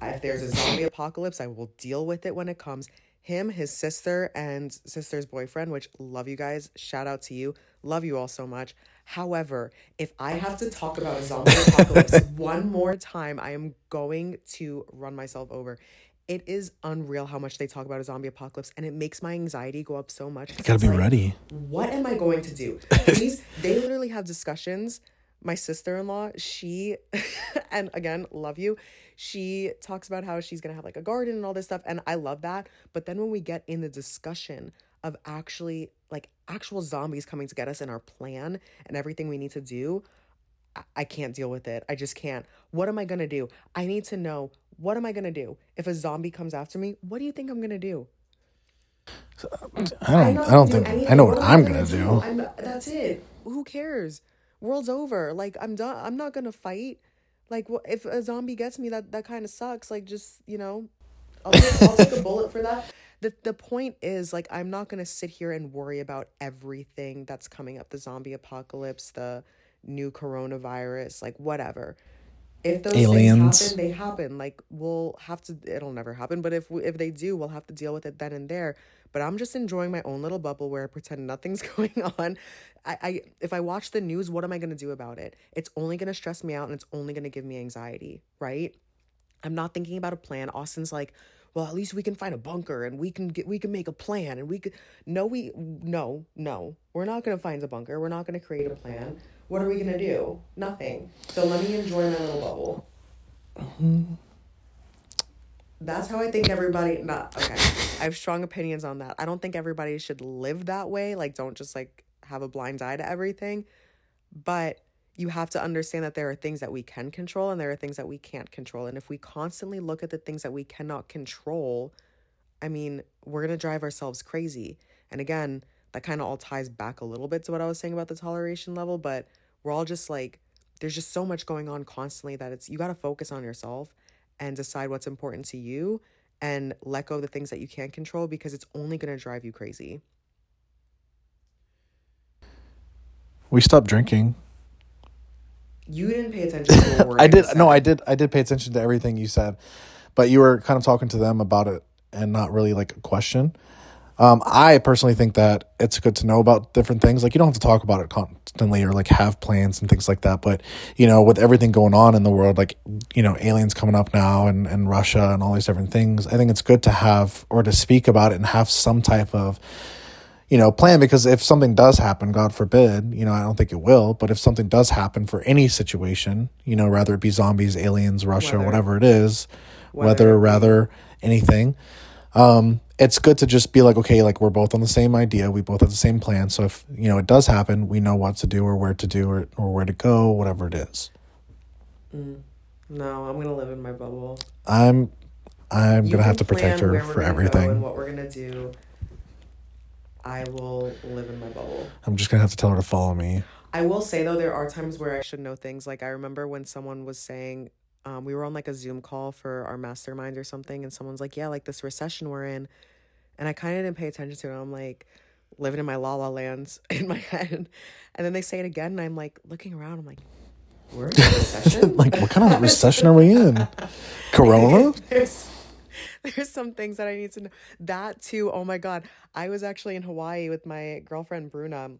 If there's a zombie apocalypse, I will deal with it when it comes. Him, his sister, and sister's boyfriend, which love you guys. Shout out to you. Love you all so much. However, if I have to talk about a zombie apocalypse one more time, I am going to run myself over. It is unreal how much they talk about a zombie apocalypse, and it makes my anxiety go up so much. You gotta be like, ready. What am I going to do? These they literally have discussions my sister-in-law, she and again, love you. She talks about how she's going to have like a garden and all this stuff and I love that. But then when we get in the discussion of actually like actual zombies coming to get us in our plan and everything we need to do, I, I can't deal with it. I just can't. What am I going to do? I need to know what am I going to do? If a zombie comes after me, what do you think I'm going to do? I don't. I don't think. I know what I'm gonna do. I'm, that's it. Who cares? World's over. Like I'm done. I'm not gonna fight. Like wh- if a zombie gets me, that that kind of sucks. Like just you know, I'll I'll take a bullet for that. The the point is like I'm not gonna sit here and worry about everything that's coming up. The zombie apocalypse, the new coronavirus, like whatever. If those Aliens. things happen, they happen. Like we'll have to. It'll never happen. But if we, if they do, we'll have to deal with it then and there. But I'm just enjoying my own little bubble where I pretend nothing's going on. I, I if I watch the news, what am I gonna do about it? It's only gonna stress me out and it's only gonna give me anxiety, right? I'm not thinking about a plan. Austin's like, well, at least we can find a bunker and we can get we can make a plan and we could no we no, no. We're not gonna find a bunker. We're not gonna create a plan. What are we gonna do? Nothing. So let me enjoy my little bubble. That's how I think everybody not okay. I have strong opinions on that. I don't think everybody should live that way. Like don't just like have a blind eye to everything. But you have to understand that there are things that we can control and there are things that we can't control. And if we constantly look at the things that we cannot control, I mean, we're going to drive ourselves crazy. And again, that kind of all ties back a little bit to what I was saying about the toleration level, but we're all just like, there's just so much going on constantly that it's, you got to focus on yourself and decide what's important to you and let go of the things that you can't control because it's only going to drive you crazy. We stopped drinking. You didn't pay attention to a word. I did. No, I did. I did pay attention to everything you said, but you were kind of talking to them about it and not really like a question. Um, I personally think that it's good to know about different things. Like you don't have to talk about it constantly or like have plans and things like that. But you know, with everything going on in the world, like you know, aliens coming up now and and Russia and all these different things, I think it's good to have or to speak about it and have some type of you know plan because if something does happen god forbid you know i don't think it will but if something does happen for any situation you know rather it be zombies aliens russia Weather. whatever it is Weather. whether rather anything um it's good to just be like okay like we're both on the same idea we both have the same plan so if you know it does happen we know what to do or where to do or, or where to go whatever it is Mm. No, I'm gonna live in my bubble. i'm i'm You gonna have to protect her for everything and what we're gonna do. I will live in my bubble. i'm just gonna have to tell her to follow me I will say though, there are times where I should know things. Like I remember when someone was saying, um, we were on like a Zoom call for our mastermind or something, and someone's like, "Yeah, like this recession we're in," and I kind of didn't pay attention to it. I'm like living in my la la lands in my head, and then they say it again, and I'm like looking around. I'm like, we're in a recession. like what kind of recession are we in corona there's some things that I need to know. That too. Oh my god. I was actually in Hawaii with my girlfriend Bruna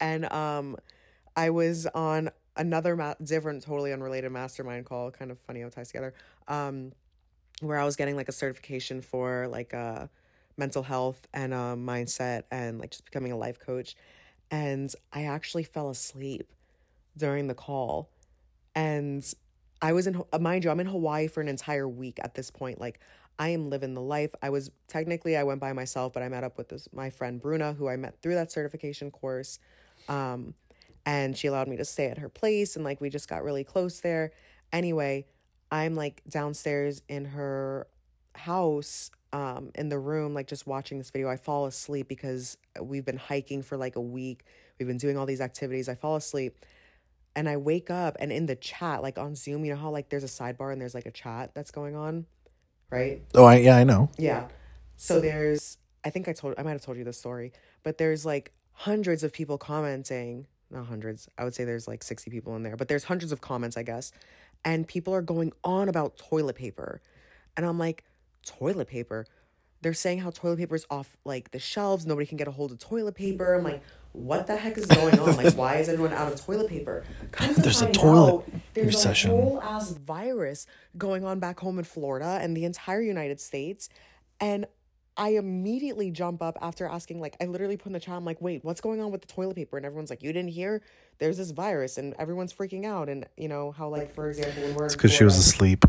and um I was on another ma- different totally unrelated mastermind call, kind of funny how it ties together. Um where I was getting like a certification for like uh mental health and uh mindset and like just becoming a life coach and I actually fell asleep during the call and I was in uh, mind you I'm in Hawaii for an entire week at this point like I am living the life. I was technically I went by myself but I met up with this my friend Bruna who I met through that certification course um and she allowed me to stay at her place and like we just got really close there. Anyway I'm like downstairs in her house um in the room like just watching this video. I fall asleep because we've been hiking for like a week. We've been doing all these activities. I fall asleep and I wake up and in the chat, like on Zoom, you know how like there's a sidebar and there's like a chat that's going on, right? oh i yeah i know Yeah. So there's I think I told I might have told you this story, but there's like hundreds of people commenting, not hundreds. I would say there's like 60 people in there, but there's hundreds of comments, I guess. And people are going on about toilet paper. And I'm like, toilet paper? They're saying how toilet paper is off like the shelves, nobody can get a hold of toilet paper. I'm like, what the heck is going on? Like, why is everyone out of toilet paper? Come to There's a toilet out, there's recession. a whole ass virus going on back home in Florida and the entire United States. And I immediately jump up after asking, like, I literally put in the chat, I'm like, wait, what's going on with the toilet paper? And everyone's like, you didn't hear? There's this virus, and everyone's freaking out. And, you know, how, like, for example, when we're It's because she was asleep.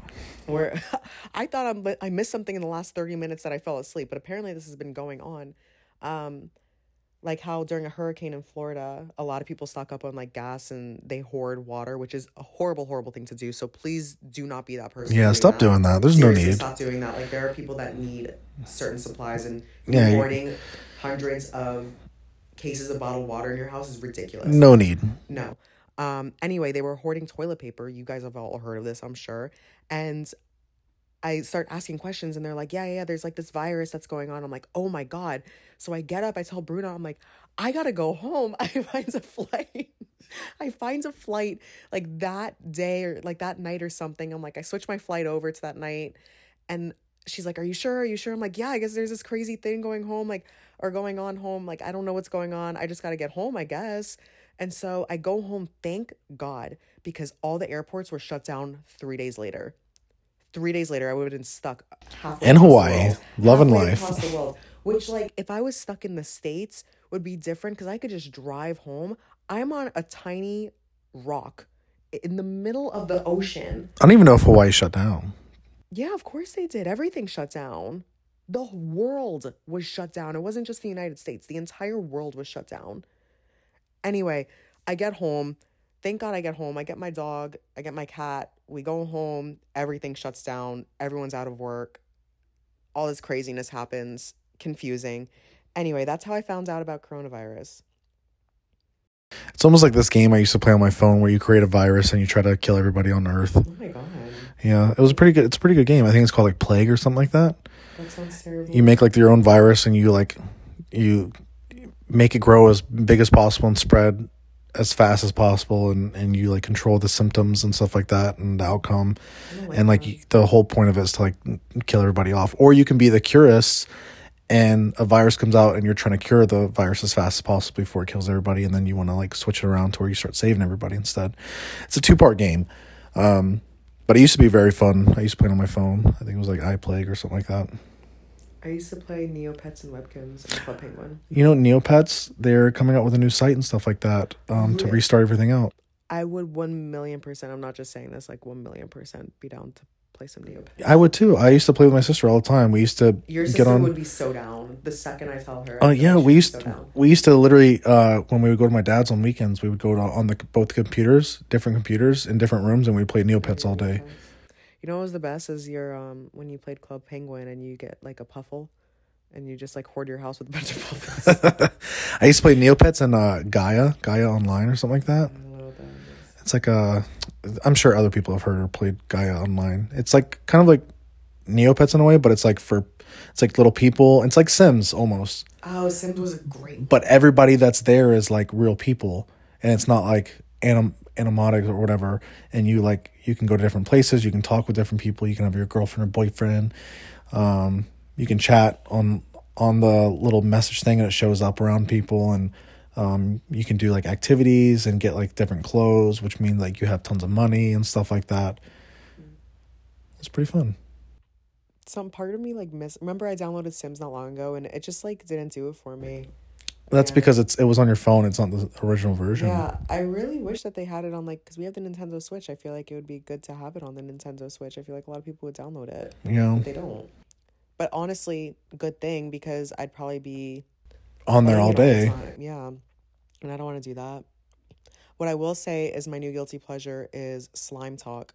where I thought I'm, I missed something in the last 30 minutes that I fell asleep, but apparently this has been going on. Um, like how during a hurricane in Florida, a lot of people stock up on like gas and they hoard water, which is a horrible, horrible thing to do. So please do not be that person. Yeah, stop doing that. There's no need. Stop doing that. Like there are people that need certain supplies, and Yeah, hoarding hundreds of cases of bottled water in your house is ridiculous. No need. No. Um, anyway, they were hoarding toilet paper. You guys have all heard of this, I'm sure. And I start asking questions and they're like, yeah, yeah, yeah, there's like this virus that's going on. I'm like, oh my God. So I get up, I tell Bruna, I'm like, I gotta go home. I find a flight. I find a flight like that day or like that night or something. I'm like, I switch my flight over to that night. And she's like, Are you sure? Are you sure? I'm like, Yeah, I guess there's this crazy thing going home, like, or going on home. Like, I don't know what's going on. I just gotta get home, I guess. And so I go home, thank God, because all the airports were shut down three days later. Three days later, I would have been stuck halfway In Hawaii. world. Loving Halfway life. world. Which, like, if I was stuck in the States, would be different because I could just drive home. I'm on a tiny rock in the middle of the ocean. I don't even know if Hawaii shut down. Yeah, of course they did. Everything shut down. The world was shut down. It wasn't just the United States, the entire world was shut down. Anyway, I get home. Thank God I get home. I get my dog, I get my cat. We go home. Everything shuts down. Everyone's out of work. All this craziness happens. Confusing. Anyway, that's how I found out about coronavirus. It's almost like this game I used to play on my phone where you create a virus and you try to kill everybody on Earth. Oh my God. Yeah, it was a pretty good. It's a pretty good game. I think it's called like Plague or something like that. That sounds terrible. You make like your own virus and you like you make it grow as big as possible and spread as fast as possible and and you like control the symptoms and stuff like that and the outcome. Don't and like the whole point of it is to like kill everybody off. Or you can be the curious and a virus comes out and you're trying to cure the virus as fast as possible before it kills everybody. And then you want to like switch it around to where you start saving everybody instead. It's a two part game. Um but it used to be very fun. I used to play it on my phone. I think it was like iplague or something like that I used to play Neopets and Webkinz and Club Penguin. you know neopets they're coming out with a new site and stuff like that um to restart everything out I would one million percent. I'm not just saying this. Like one million percent, be down to play some Neopets. i would too i used to play with my sister all the time we used to Your get sister on would be so down the second I tell her. Oh feel yeah, we used so we used to literally uh, when we would go to my dad's on weekends, we would go to, on the both computers, different computers in different rooms, and we played Neopets all day. You know what was the best is your um when you played Club Penguin and you get like a puffle, and you just like hoard your house with a bunch of puffles. I used to play Neopets and uh, Gaia, Gaia Online or something like that. I don't know what that is. It's like a, I'm sure other people have heard or played Gaia Online. It's like kind of like Neopets in a way, but it's like for, it's like little people. It's like Sims almost, Oh, Sims was a great. but everybody that's there is like real people, and it's not like anim animatics or whatever. And you like you can go to different places, you can talk with different people, you can have your girlfriend or boyfriend, um, you can chat on on the little message thing and it shows up around people and. Um, you can do like activities and get like different clothes, which means like you have tons of money and stuff like that. It's pretty fun. Some part of me like miss. Remember, I downloaded Sims not long ago, and it just like didn't do it for me. That's because it's it was on your phone. It's not the original version. Yeah, I really wish that they had it on like because we have the Nintendo Switch. I feel like it would be good to have it on the Nintendo Switch. I feel like a lot of people would download it, Yeah, but they don't. But honestly, good thing because I'd probably be on there all day. the. Yeah, and I don't want to do that. What I will say is my new guilty pleasure is slime talk.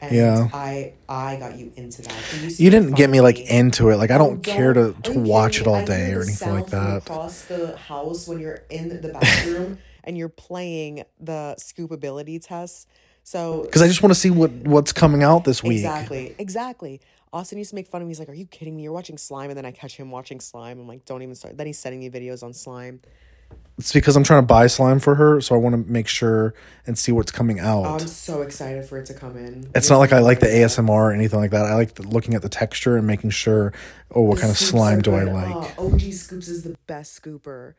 And Yeah. I I got you into that. to You didn't get me like into it. Like I Oh, don't care to, to watch it all? I day or anything like that. Across the house when you're in the bathroom and you're playing the scoopability test. So Because I just want to see what what's coming out this week. exactly, exactly. Austin used to make fun of me. He's like, "Are you kidding me? You're watching slime." And then I catch him watching slime. I'm like, "Don't even start." Then he's sending me videos on slime. It's because I'm trying to buy slime for her, so I want to make sure and see what's coming out. Oh, I'm so excited for it to come in. it's not like I like the ASMR or anything like that. I like the, looking at the texture and making sure, oh, what The kind of slime do I like? Oh, OG Scoops is the best scooper.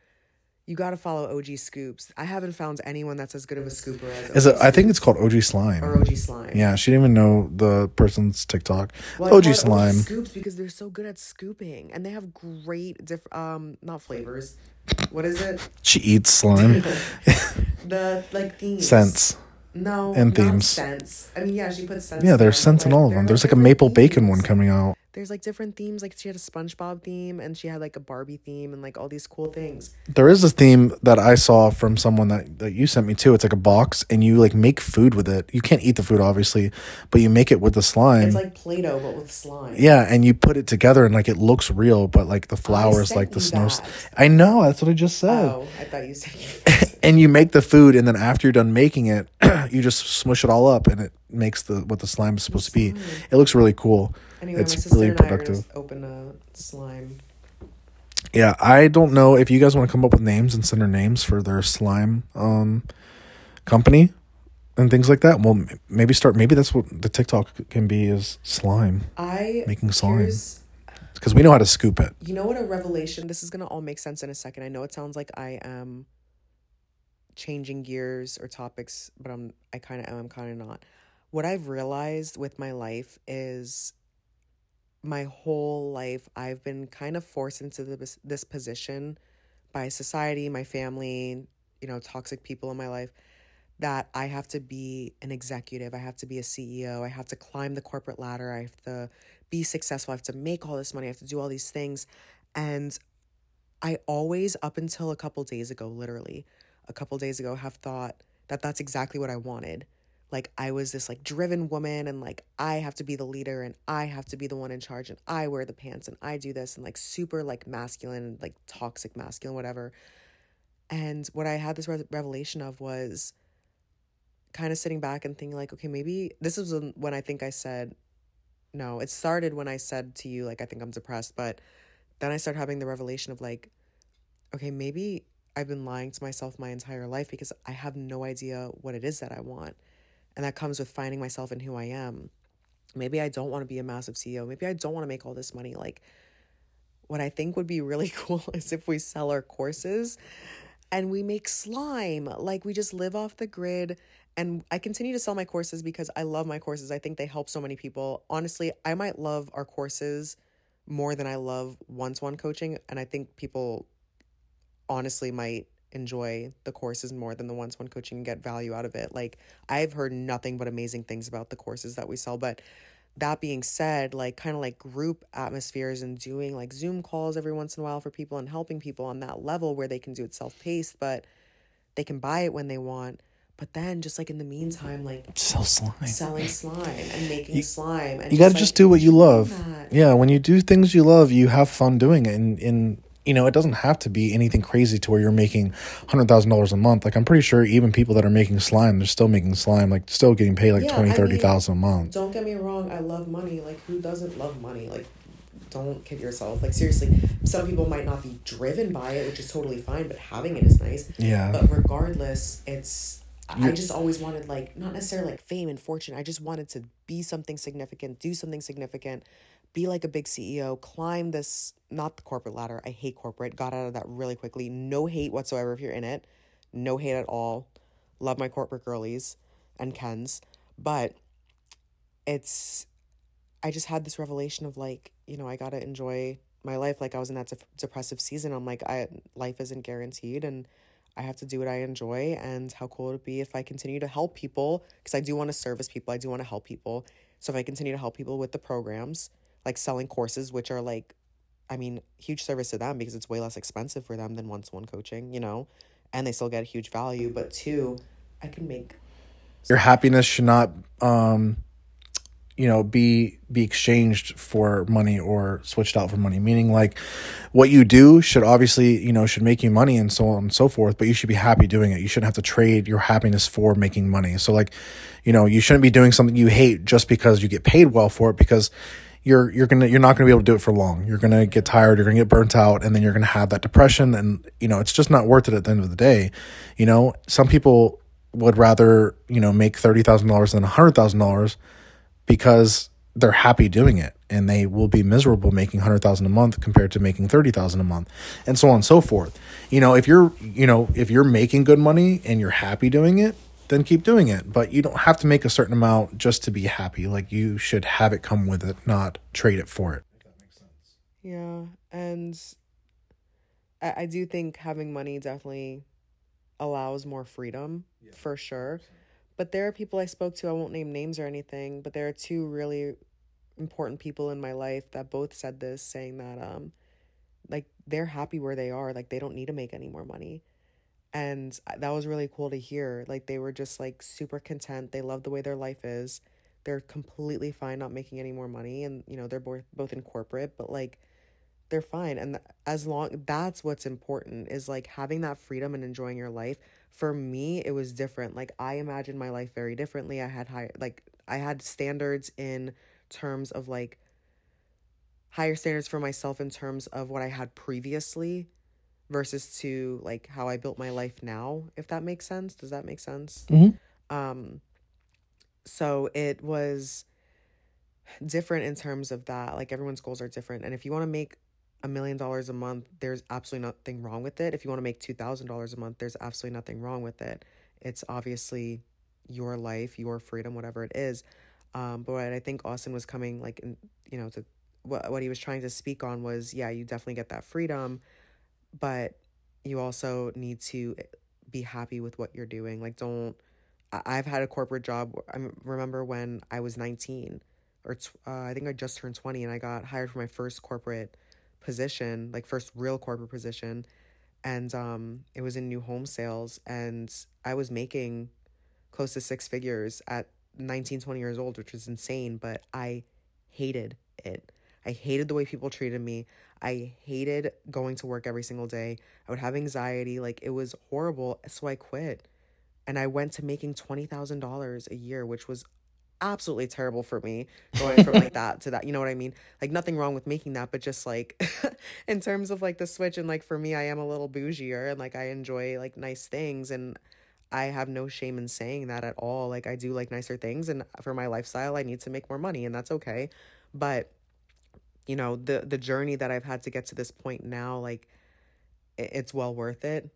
You got to follow OG Scoops. I haven't found anyone that's as good of a scooper as. Is OG it? I think it's called OG Slime. or OG Slime. Yeah, she didn't even know the person's TikTok. Well, OG Slime. Scoops because they're so good at scooping and they have great diff. um not flavors. What is it? She eats slime. the like themes. Scents. No. and themes. Scents. I mean, yeah, she puts scents. Yeah, there's scents in all of them. There's like a maple bacon one coming out. There's like different themes. Like she had a SpongeBob theme and she had like a Barbie theme and like all these cool things. There is a theme that I saw from someone that, that you sent me too. It's like a box and you like make food with it. You can't eat the food obviously, but you make it with the slime. It's like Play-Doh but with slime. yeah, and you put it together and like it looks real, but like the flowers, like the snow. that. I know that's what I just said. Oh, I thought you said you. and you make the food and then after you're done making it you just smush it all up and it makes the what the slime is supposed to be it looks really cool Anyway, It's really productive. open a slime. yeah i don't know if you guys want to come up with names and send her names for their slime um company and things like that well maybe start maybe that's what the tiktok can be is slime I Making slime. because we know how to scoop it You know what a revelation? This is gonna all make sense in a second. I know it sounds like I am changing gears or topics, but I'm I kind of am. I'm kind of not. What I've realized with my life is my whole life I've been kind of forced into this this position by society, my family, you know, toxic people in my life that I have to be an executive, I have to be a CEO, I have to climb the corporate ladder, I have to be successful, I have to make all this money, I have to do all these things. And I always, up until a couple days ago, literally a couple days ago, have thought that that's exactly what I wanted. Like I was this like driven woman and like I have to be the leader and I have to be the one in charge and I wear the pants and I do this and like super like masculine like toxic masculine, whatever. And what I had this re- revelation of was kind of sitting back and thinking like, okay, maybe this when- when I think I said, no, it started when I said to you, like, I think I'm depressed, but then I started having the revelation of like, okay, maybe I've been lying to myself my entire life because I have no idea what it is that I want. And that comes with finding myself and who I am. Maybe I don't want to be a massive CEO. Maybe I don't want to make all this money. Like, what I think would be really cool is if we sell our courses and we make slime. Like, we just live off the grid. And I continue to sell my courses because I love my courses. I think they help so many people. Honestly, I might love our courses more than I love one to one coaching. And I think people honestly might enjoy the courses more than the ones one coaching and get value out of it. Like, I've heard nothing but amazing things about the courses that we sell. But that being said, like, kind of like group atmospheres and doing like Zoom calls every once in a while for people and helping people on that level where they can do it self paced, but they can buy it when they want. But then, just like in the meantime, like so slime selling slime and making slime, and you got to like, just do what you love yeah when you do things you love you have fun doing it and and you know it doesn't have to be anything crazy to where you're making $100000 a month like i'm pretty sure even people that are making slime they're still making slime like still getting paid like Yeah, twenty, I mean, a month Don't get me wrong, I love money. Like, who doesn't love money? Like, don't kid yourself. Like, seriously, some people might not be driven by it, which is totally fine, but having it is nice. yeah But regardless, it's. I just always wanted, like, not necessarily like fame and fortune. I just wanted to be something significant, do something significant, be like a big CEO, climb this, not the corporate ladder. I hate corporate. Got out of that really quickly. No hate whatsoever if you're in it. No hate at all. Love my corporate girlies and Kens. But it's I just had this revelation of like, you know, I got to enjoy my life like I was in that depressive season. I'm like I life isn't guaranteed and I have to do what I enjoy and how cool would it be if I continue to help people because I do want to service people. I do want to help people. So if I continue to help people with the programs, like selling courses which are like I mean, huge service to them because it's way less expensive for them than one-to-one coaching, you know, and they still get a huge value, but two, I can make your happiness should not um you know be be exchanged for money or switched out for money. Meaning like what you do should obviously you know should make you money and so on and so forth but you should be happy doing it. You shouldn't have to trade your happiness for making money. So like you know you shouldn't be doing something you hate just because you get paid well for it because you're you're gonna you're not gonna be able to do it for long you're gonna get tired you're gonna get burnt out and then you're gonna have that depression and you know it's just not worth it at the end of the day you know some people would rather you know make thirty thousand dollars than a hundred thousand dollars because they're happy doing it and they will be miserable making 100,000 a month compared to making 30,000 a month and so on and so forth. You know, if you're, you know, if you're making good money and you're happy doing it, then keep doing it, but you don't have to make a certain amount just to be happy. Like you should have it come with it, not trade it for it. Yeah, and I, I do think having money definitely allows more freedom yeah. for sure. But there are people I spoke to, I won't name names or anything, but there are two really important people in my life that both said this, saying that um like they're happy where they are, like they don't need to make any more money. And that was really cool to hear. Like they were just like super content. They love the way their life is. They're completely fine not making any more money and you know, they're both both in corporate, but like they're fine and as long that's what's important is like having that freedom and enjoying your life for me it was different like i imagined my life very differently i had high like i had standards in terms of like higher standards for myself in terms of what i had previously versus to like how i built my life now if that makes sense does that make sense mm-hmm. um so it was different in terms of that like everyone's goals are different and if you want to make a million dollars a month, there's absolutely nothing wrong with it. If you want to make $2,000 a month, there's absolutely nothing wrong with it. It's obviously your life, your freedom, whatever it is. Um, but what I think Austin was coming like, in, you know, to what, what he was trying to speak on was, yeah, you definitely get that freedom, but you also need to be happy with what you're doing. Like, don't, I've had a corporate job. I remember when I was 19 or uh, I think I just turned 20 and I got hired for my first corporate position, like first real corporate position, and um, it was in new home sales, and I was making close to six figures at 19, 20 years old, which was insane, but I hated it. I hated the way people treated me. I hated going to work every single day. I would have anxiety. Like it was horrible. So I quit. And I went to making $20,000 a year, which was absolutely terrible for me going from like that to that you know what i mean like nothing wrong with making that but just like in terms of like the switch and like for me i am a little bougier and like i enjoy like nice things and i have no shame in saying that at all like i do like nicer things and for my lifestyle i need to make more money and that's okay but you know the the journey that i've had to get to this point now like it's well worth it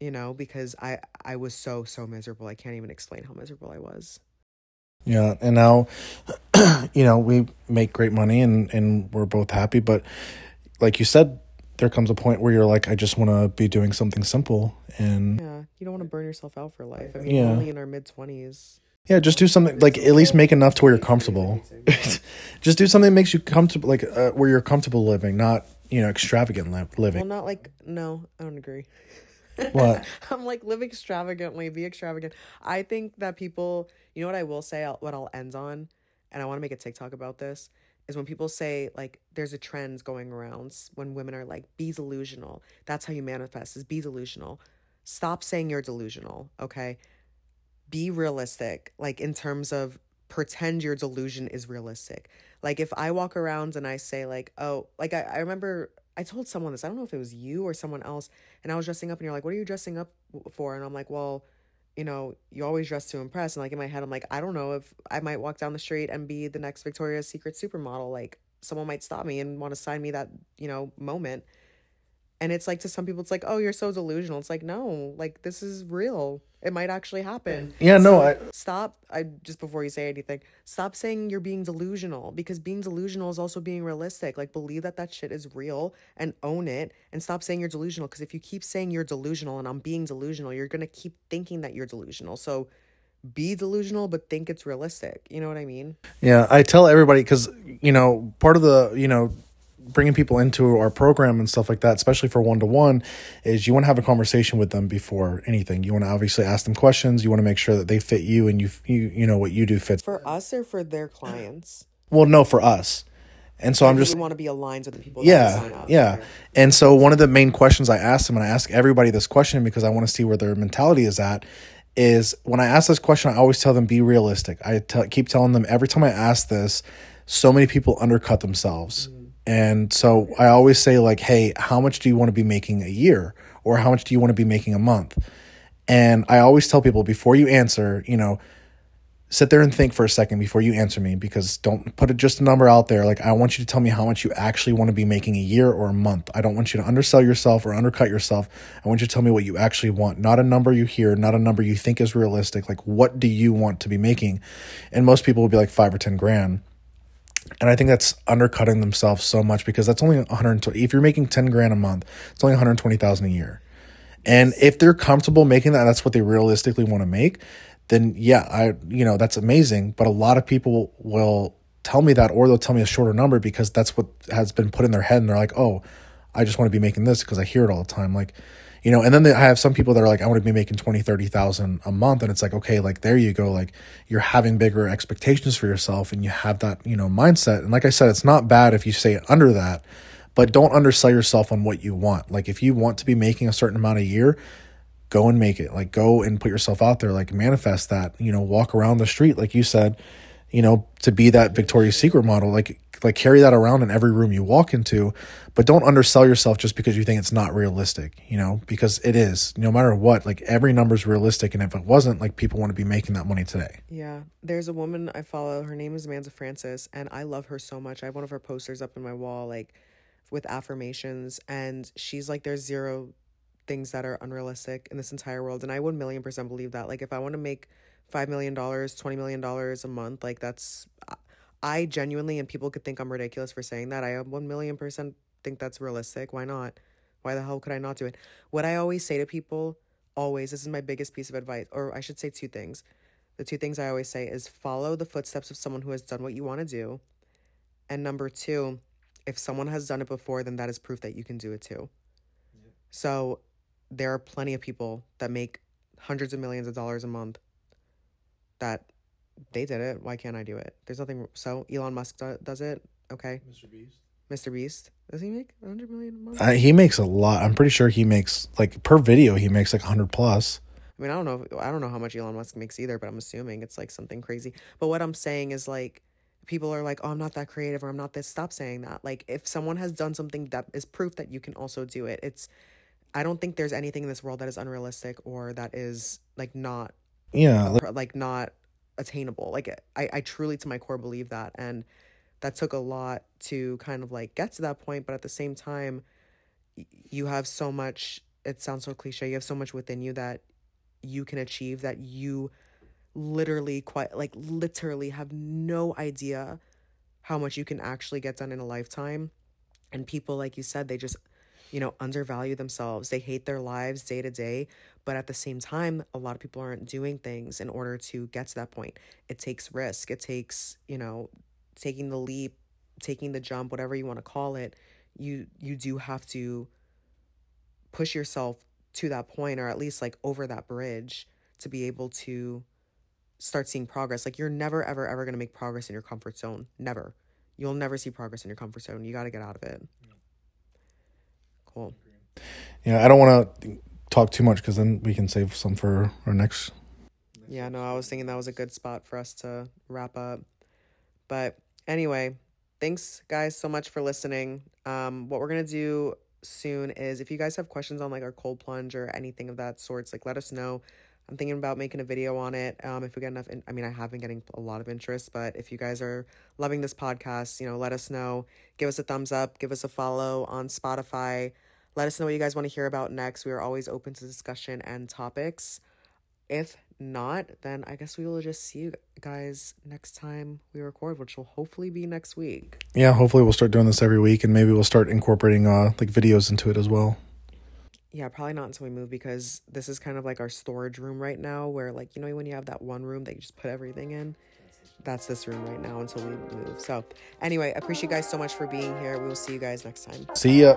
you know because i i was so so miserable i can't even explain how miserable i was yeah, and now, you know, we make great money and and we're both happy. But like you said, there comes a point where you're like, I just want to be doing something simple, and yeah, you don't want to burn yourself out for life. I mean, yeah. only in our mid twenties. Yeah, just do something like at least make enough to where you're comfortable. just do something that makes you comfortable, like uh, where you're comfortable living, not you know extravagant li- living. Well, not like no, I don't agree. What? I'm like live extravagantly, be extravagant. I think that people, you know what I will say, I'll, what I'll end on, and I want to make a TikTok about this, is when people say like there's a trend going around when women are like be delusional. That's how you manifest is be delusional. Stop saying you're delusional, okay? Be realistic, like in terms of pretend your delusion is realistic. Like if I walk around and I say like, oh, like I, I remember I told someone this. I don't know if it was you or someone else. And I was dressing up, and you're like, "What are you dressing up for?" And I'm like, "Well, you know, you always dress to impress." And like in my head, I'm like, "I don't know if I might walk down the street and be the next Victoria's Secret supermodel. Like someone might stop me and want to sign me that you know moment." And it's like to some people, it's like, "Oh, you're so delusional." It's like, no, like this is real. It might actually happen. Yeah, no, I stop. I just before you say anything, stop saying you're being delusional because being delusional is also being realistic. Like believe that that shit is real and own it, and stop saying you're delusional. Because if you keep saying you're delusional and I'm being delusional, you're gonna keep thinking that you're delusional. So be delusional but think it's realistic you know what i mean yeah i tell everybody because you know part of the you know bringing people into our program and stuff like that, especially for one to one, is you want to have a conversation with them before anything. You want to obviously ask them questions. You want to make sure that they fit you and you you you know what you do fits for us or for their clients. Well, no, for us. And so I'm just want to be aligned with the people. Yeah, yeah. And so one of the main questions I ask them, and I ask everybody this question because I want to see where their mentality is at, is when I ask this question, I always tell them be realistic. I keep telling them every time I ask this, so many people undercut themselves. And so I always say, like, hey, how much do you want to be making a year? Or how much do you want to be making a month? And I always tell people before you answer, you know, sit there and think for a second before you answer me because don't put it just a number out there. Like I want you to tell me how much you actually want to be making a year or a month. I don't want you to undersell yourself or undercut yourself. I want you to tell me what you actually want, not a number you hear, not a number you think is realistic. Like what do you want to be making? And most people will be like 5 or 10 grand. And I think that's undercutting themselves so much because that's only 120 if you're making 10 grand a month, it's only 120,000 a year. And if they're comfortable making that, that's what they realistically want to make, then yeah, I you know, that's amazing, but a lot of people will tell me that or they'll tell me a shorter number because that's what has been put in their head and they're like, "Oh, I just want to be making this because I hear it all the time." Like, you know, and then I have some people that are like, "I want to be making 20, 30,000 a month." And it's like, "Okay, like there you go. Like you're having bigger expectations for yourself and you have that, you know, mindset." And like I said, it's not bad if you say under that, but don't undersell yourself on what you want. Like if you want to be making a certain amount a year, go and make it like go and put yourself out there like manifest that you know walk around the street like you said you know to be that victoria's secret model like like carry that around in every room you walk into but don't undersell yourself just because you think it's not realistic you know because it is no matter what like every number is realistic and if it wasn't like people want to be making that money today yeah there's a woman i follow her name is amanda frances and i love her so much i have one of her posters up in my wall like with affirmations and she's like there's zero things that are unrealistic in this entire world. And I would million percent believe that. Like, if I want to make $5 million, $20 million a month, like, that's, I genuinely, and people could think I'm ridiculous for saying that. I 1 million percent think that's realistic. Why not? Why the hell could I not do it? What I always say to people, always, this is my biggest piece of advice, or I should say two things. The two things I always say is follow the footsteps of someone who has done what you want to do. And number two, if someone has done it before, then that is proof that you can do it too. Yeah. So there are plenty of people that make hundreds of millions of dollars a month that they did it. Why can't I do it? There's nothing. So Elon Musk do, does it. Okay. Mr. Beast. Mr. Beast. Does he make 100 million a month? Uh, he makes a lot. I'm pretty sure he makes like per video he makes like 100 plus. I mean, I don't know. I don't know how much Elon Musk makes either, but I'm assuming it's like something crazy. But what I'm saying is like people are like, "Oh, I'm not that creative or I'm not this." Stop saying that. Like if someone has done something that is proof that you can also do it. It's I don't think there's anything in this world that is unrealistic or that is like not yeah like, like not attainable. Like I I truly to my core believe that and that took a lot to kind of like get to that point, but at the same time you have so much it sounds so cliche, you have so much within you that you can achieve that you literally quite like literally have no idea how much you can actually get done in a lifetime. And people like you said, they just you know, undervalue themselves. They hate their lives day to day. But at the same time, a lot of people aren't doing things in order to get to that point. It takes risk. It takes, you know, taking the leap, taking the jump, whatever you want to call it. You you do have to push yourself to that point or at least like over that bridge to be able to start seeing progress. Like you're never ever ever going to make progress in your comfort zone. Never. You'll never see progress in your comfort zone. You got to get out of it. Cool. Yeah, I don't want to talk too much because then we can save some for our next. Yeah, no, I was thinking that was a good spot for us to wrap up. But anyway, thanks guys so much for listening. Um, what we're gonna do soon is if you guys have questions on like our cold plunge or anything of that sorts, like let us know. I'm thinking about making a video on it. Um, if we get enough, in- I mean, I have been getting a lot of interest, but if you guys are loving this podcast, you know, let us know. Give us a thumbs up. Give us a follow on Spotify. Let us know what you guys want to hear about next. We are always open to discussion and topics. If not, then I guess we will just see you guys next time we record, which will hopefully be next week. Yeah, hopefully we'll start doing this every week and maybe we'll start incorporating uh like videos into it as well. Yeah, probably not until we move because this is kind of like our storage room right now where like you know when you have that one room that you just put everything in that's this room right now until we move. So, anyway, appreciate you guys so much for being here. We will see you guys next time. See ya.